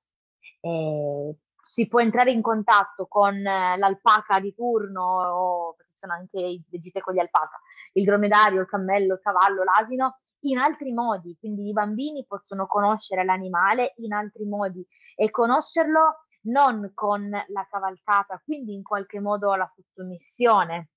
Eh, si può entrare in contatto con eh, l'alpaca di turno, o, perché sono anche le gite con gli alpaca, il dromedario, il cammello, il cavallo, l'asino, in altri modi, quindi i bambini possono conoscere l'animale in altri modi e conoscerlo non con la cavalcata, quindi in qualche modo la sottomissione,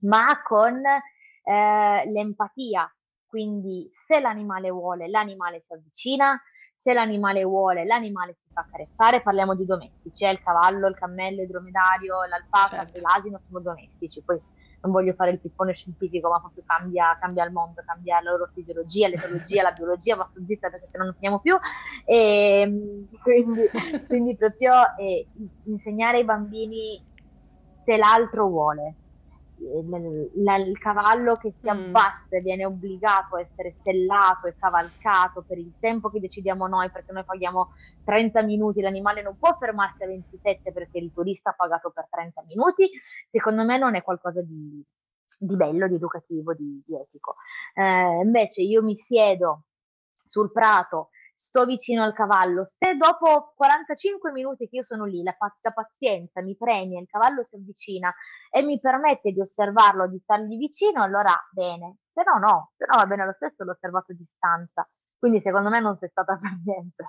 ma con eh, l'empatia. Quindi se l'animale vuole, l'animale si avvicina, se l'animale vuole, l'animale si fa carezzare, parliamo di domestici, eh, il cavallo, il cammello, il dromedario, l'alpaca, certo. l'asino sono domestici, poi non voglio fare il pippone scientifico, ma proprio cambia, cambia il mondo, cambia la loro fisiologia, l'etologia, la biologia, ma sto zitta perché se no non finiamo più. E, ehm, quindi, quindi proprio eh, insegnare ai bambini se l'altro vuole, il cavallo che si mm. abbatte mm. viene obbligato a essere stellato e cavalcato per il tempo che decidiamo noi, perché noi paghiamo 30 minuti, l'animale non può fermarsi a 27 perché il turista ha pagato per 30 minuti, secondo me non è qualcosa di, di bello, di educativo, di, di etico. Eh, invece io mi siedo sul prato sto vicino al cavallo. Se dopo 45 minuti che io sono lì, la, la pazienza mi premia, il cavallo si avvicina e mi permette di osservarlo, di stargli vicino, allora bene. Se no, no, se no va bene lo stesso, l'ho osservato a distanza. Quindi secondo me non sei stata per niente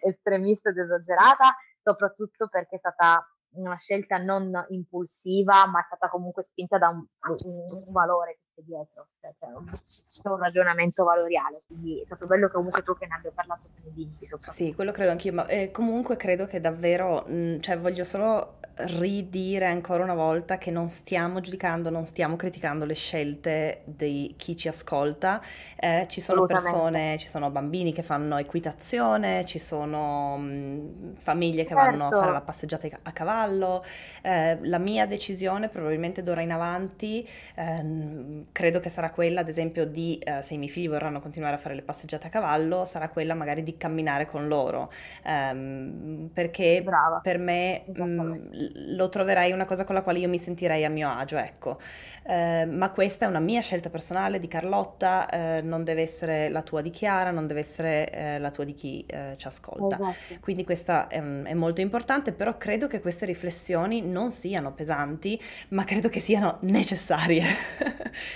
estremista ed esagerata, soprattutto perché è stata una scelta non impulsiva, ma è stata comunque spinta da un, un, valore dietro, cioè, c'è un ragionamento valoriale, quindi è stato bello che comunque tu che ne abbia parlato con i bimbi. Sì, quello credo anch'io, ma eh, comunque credo che davvero, mh, cioè voglio solo ridire ancora una volta che non stiamo giudicando, non stiamo criticando le scelte di chi ci ascolta, eh, ci sono persone, ci sono bambini che fanno equitazione, ci sono mh, famiglie che certo. vanno a fare certo. la passeggiata a cavallo, eh, la mia decisione probabilmente d'ora in avanti ehm, credo che sarà quella ad esempio di, eh, se i miei figli vorranno continuare a fare le passeggiate a cavallo, sarà quella magari di camminare con loro, ehm, perché Brava. per me mh, lo troverei una cosa con la quale io mi sentirei a mio agio, ecco. Eh, ma questa è una mia scelta personale di Carlotta, eh, non deve essere la tua di Chiara, non deve essere eh, la tua di chi eh, ci ascolta. Esatto. Quindi questa è, è, molto importante, però credo che queste riflessioni non siano pesanti, ma credo che siano necessarie.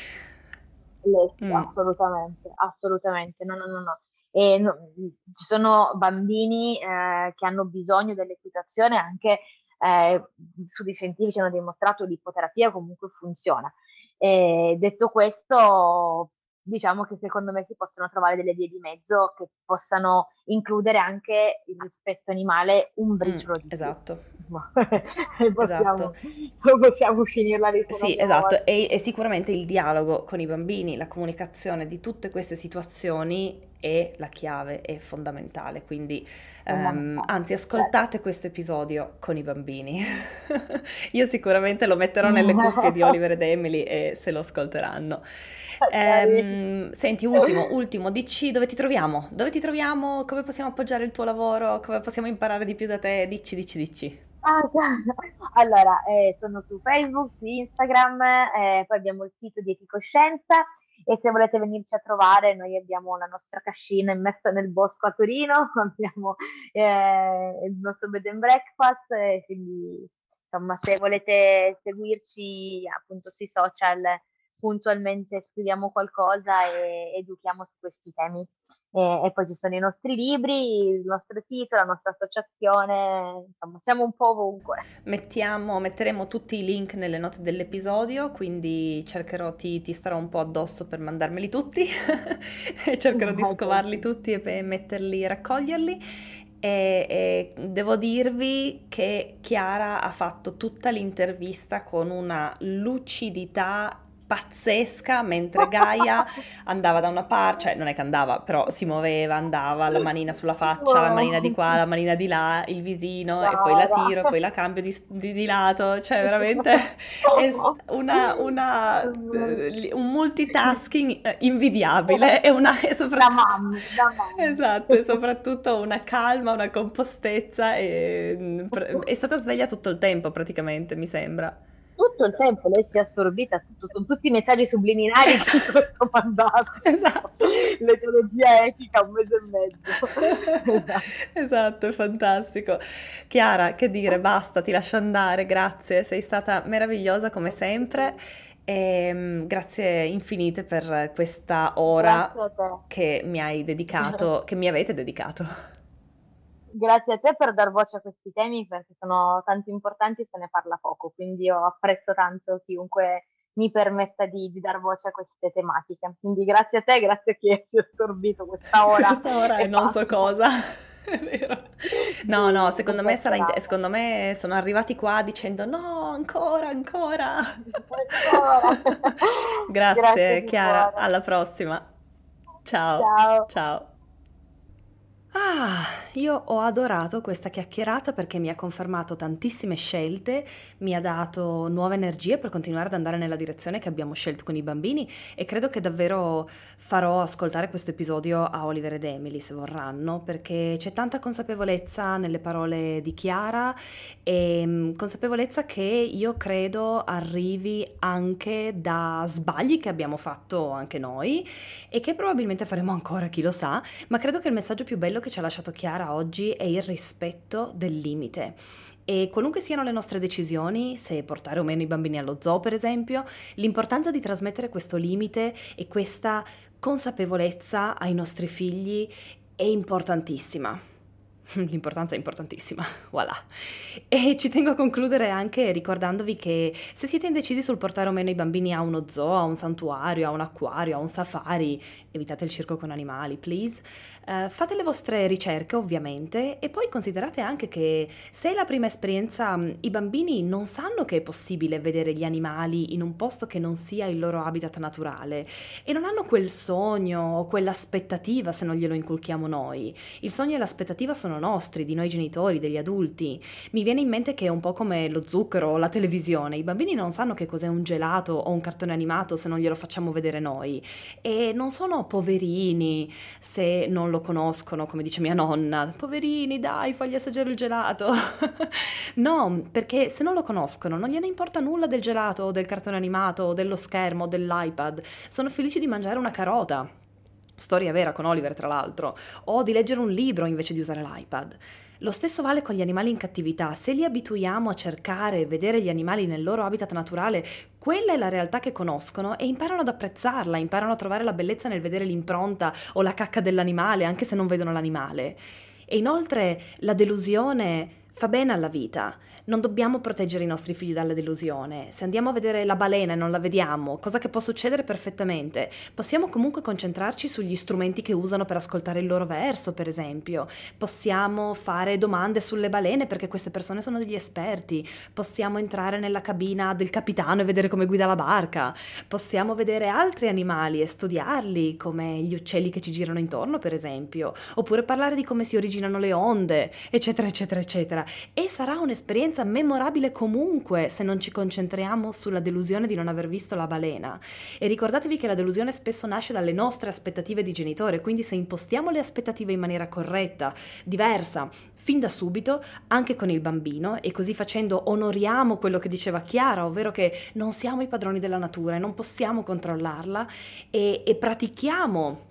mm. Assolutamente, assolutamente, no, no, no, no. E no, ci sono bambini eh, che hanno bisogno dell'equitazione anche eh, studi scientifici hanno dimostrato che l'ipoterapia comunque funziona. E detto questo, diciamo che secondo me si possono trovare delle vie di mezzo che possano includere anche il rispetto animale un briciolo mm, di Esatto. possiamo, esatto. possiamo finirla lì. Sì, esatto, e, e, sicuramente il dialogo con i bambini, la comunicazione di tutte queste situazioni è la chiave, è fondamentale, quindi um, anzi ascoltate questo episodio con i bambini. Io sicuramente lo metterò nelle cuffie di Oliver ed Emily e se lo ascolteranno. Um, senti, ultimo, ultimo, dici dove ti troviamo? Dove ti troviamo? Come possiamo appoggiare il tuo lavoro? Come possiamo imparare di più da te? Dici, dici, dici. Ah, allora, eh, sono su Facebook, su Instagram, eh, poi abbiamo il sito di Eticoscienza e se volete venirci a trovare noi abbiamo la nostra cascina immessa nel bosco a Torino, abbiamo eh, il nostro bed and breakfast, quindi insomma se volete seguirci appunto sui social puntualmente scriviamo qualcosa e educhiamo su questi temi. E, e, poi ci sono i nostri libri, il nostro sito, la nostra associazione, insomma siamo un po' ovunque. Mettiamo, metteremo tutti i link nelle note dell'episodio, quindi cercherò, ti, ti starò un po' addosso per mandarmeli tutti e cercherò di scovarli tutti e per metterli, raccoglierli. E, e, devo dirvi che Chiara ha fatto tutta l'intervista con una lucidità pazzesca mentre Gaia andava da una parte, cioè non è che andava, però si muoveva, andava, la manina sulla faccia, la manina di qua, la manina di là, il visino e poi la tiro poi la cambio di, di, di lato, cioè veramente è una, una, un multitasking invidiabile e, una, e soprattutto, da mamma, da mamma. Esatto, e soprattutto una calma, una compostezza e è stata sveglia tutto il tempo praticamente mi sembra tutto il tempo lei si è assorbita tutto, sono tutti i messaggi subliminali di questo mandato. Esatto. L'etologia etica un mese e mezzo. esatto. esatto, è fantastico. Chiara, che dire, basta, ti lascio andare, grazie, sei stata meravigliosa come sempre. E, um, grazie infinite per questa ora che mi hai dedicato, che mi avete dedicato grazie a te per dar voce a questi temi perché sono tanto importanti e se ne parla poco, quindi io apprezzo tanto chiunque mi permetta di, di dar voce a queste tematiche. Quindi grazie a te, grazie a chi si è assorbito questa ora. questa ora e non so cosa. È vero. No, no, secondo me, sarà secondo me sono arrivati qua dicendo no, ancora, ancora. ancora. Grazie, Grazie Chiara, alla prossima. Ciao. Ciao. Ciao. Ah, io ho adorato questa chiacchierata perché mi ha confermato tantissime scelte, mi ha dato nuove energie per continuare ad andare nella direzione che abbiamo scelto con i bambini e credo che davvero farò ascoltare questo episodio a Oliver ed Emily se vorranno perché c'è tanta consapevolezza nelle parole di Chiara e mm, consapevolezza che io credo arrivi anche da sbagli che abbiamo fatto anche noi e che probabilmente faremo ancora, chi lo sa, ma credo che il messaggio più bello che ci ha lasciato Chiara oggi è il rispetto del limite. E qualunque siano le nostre decisioni, se portare o meno i bambini allo zoo per esempio, l'importanza di trasmettere questo limite e questa consapevolezza ai nostri figli è importantissima. L'importanza è importantissima, voilà. E ci tengo a concludere anche ricordandovi che se siete indecisi sul portare o meno i bambini a uno zoo, a un santuario, a un acquario, a un safari, evitate il circo con animali, please. Uh, fate le vostre ricerche ovviamente e poi considerate anche che se è la prima esperienza mm, i bambini non sanno che è possibile vedere gli animali in un posto che non sia il loro habitat naturale e non hanno quel sogno o quell'aspettativa se non glielo inculchiamo noi. Il sogno e l'aspettativa sono nostri, di noi genitori, degli adulti. Mi viene in mente che è un po' come lo zucchero o la televisione, i bambini non sanno che cos'è un gelato o un cartone animato se non glielo facciamo vedere noi. E non sono poverini se non lo conoscono, come dice mia nonna, poverini dai fagli assaggiare il gelato. no, perché se non lo conoscono non gliene importa nulla del gelato o del cartone animato o dello schermo o dell'iPad, sono felici di mangiare una carota storia vera con Oliver tra l'altro, o di leggere un libro invece di usare l'iPad. Lo stesso vale con gli animali in cattività, se li abituiamo a cercare e vedere gli animali nel loro habitat naturale, quella è la realtà che conoscono e imparano ad apprezzarla, imparano a trovare la bellezza nel vedere l'impronta o la cacca dell'animale, anche se non vedono l'animale. E inoltre la delusione fa bene alla vita. Non dobbiamo proteggere i nostri figli dalla delusione. Se andiamo a vedere la balena e non la vediamo, cosa che può succedere perfettamente, possiamo comunque concentrarci sugli strumenti che usano per ascoltare il loro verso, per esempio. Possiamo fare domande sulle balene perché queste persone sono degli esperti. Possiamo entrare nella cabina del capitano e vedere come guida la barca. Possiamo vedere altri animali e studiarli, come gli uccelli che ci girano intorno, per esempio. Oppure parlare di come si originano le onde, eccetera, eccetera, eccetera e sarà un'esperienza memorabile comunque se non ci concentriamo sulla delusione di non aver visto la balena. E ricordatevi che la delusione spesso nasce dalle nostre aspettative di genitore, quindi se impostiamo le aspettative in maniera corretta, diversa, fin da subito, anche con il bambino, e così facendo onoriamo quello che diceva Chiara, ovvero che non siamo i padroni della natura e non possiamo controllarla, e, e pratichiamo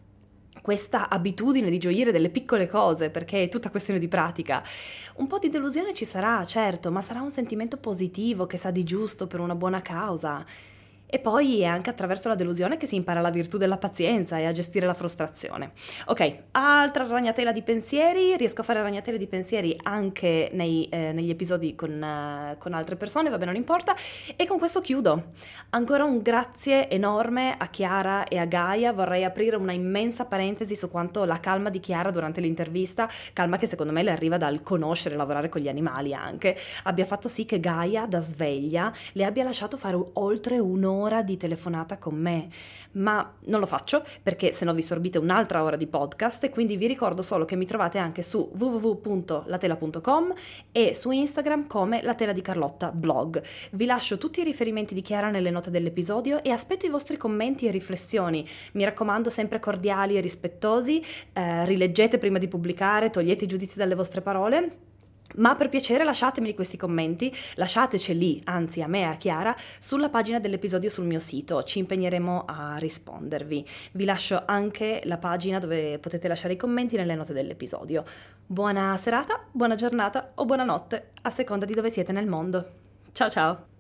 questa abitudine di gioire delle piccole cose, perché è tutta questione di pratica. Un po' di delusione ci sarà, certo, ma sarà un sentimento positivo che sa di giusto per una buona causa. E poi è anche attraverso la delusione che si impara la virtù della pazienza e a gestire la frustrazione. Ok, altra ragnatela di pensieri, riesco a fare ragnatele di pensieri anche nei, eh, negli episodi con, uh, con, altre persone, vabbè non importa, e con questo chiudo. Ancora un grazie enorme a Chiara e a Gaia, vorrei aprire una immensa parentesi su quanto la calma di Chiara durante l'intervista, calma che secondo me le arriva dal conoscere e lavorare con gli animali anche, abbia fatto sì che Gaia da sveglia le abbia lasciato fare oltre un'ora un'ora di telefonata con me, ma non lo faccio perché se no vi sorbite un'altra ora di podcast e quindi vi ricordo solo che mi trovate anche su www.latela.com e su Instagram come la tela di Carlotta blog. Vi lascio tutti i riferimenti di Chiara nelle note dell'episodio e aspetto i vostri commenti e riflessioni. Mi raccomando sempre cordiali e rispettosi, eh, rileggete prima di pubblicare, togliete i giudizi dalle vostre parole ma per piacere lasciatemi questi commenti, lasciateceli, anzi a me e a Chiara, sulla pagina dell'episodio sul mio sito, ci impegneremo a rispondervi. Vi lascio anche la pagina dove potete lasciare i commenti nelle note dell'episodio. Buona serata, buona giornata o buonanotte, a seconda di dove siete nel mondo. Ciao ciao!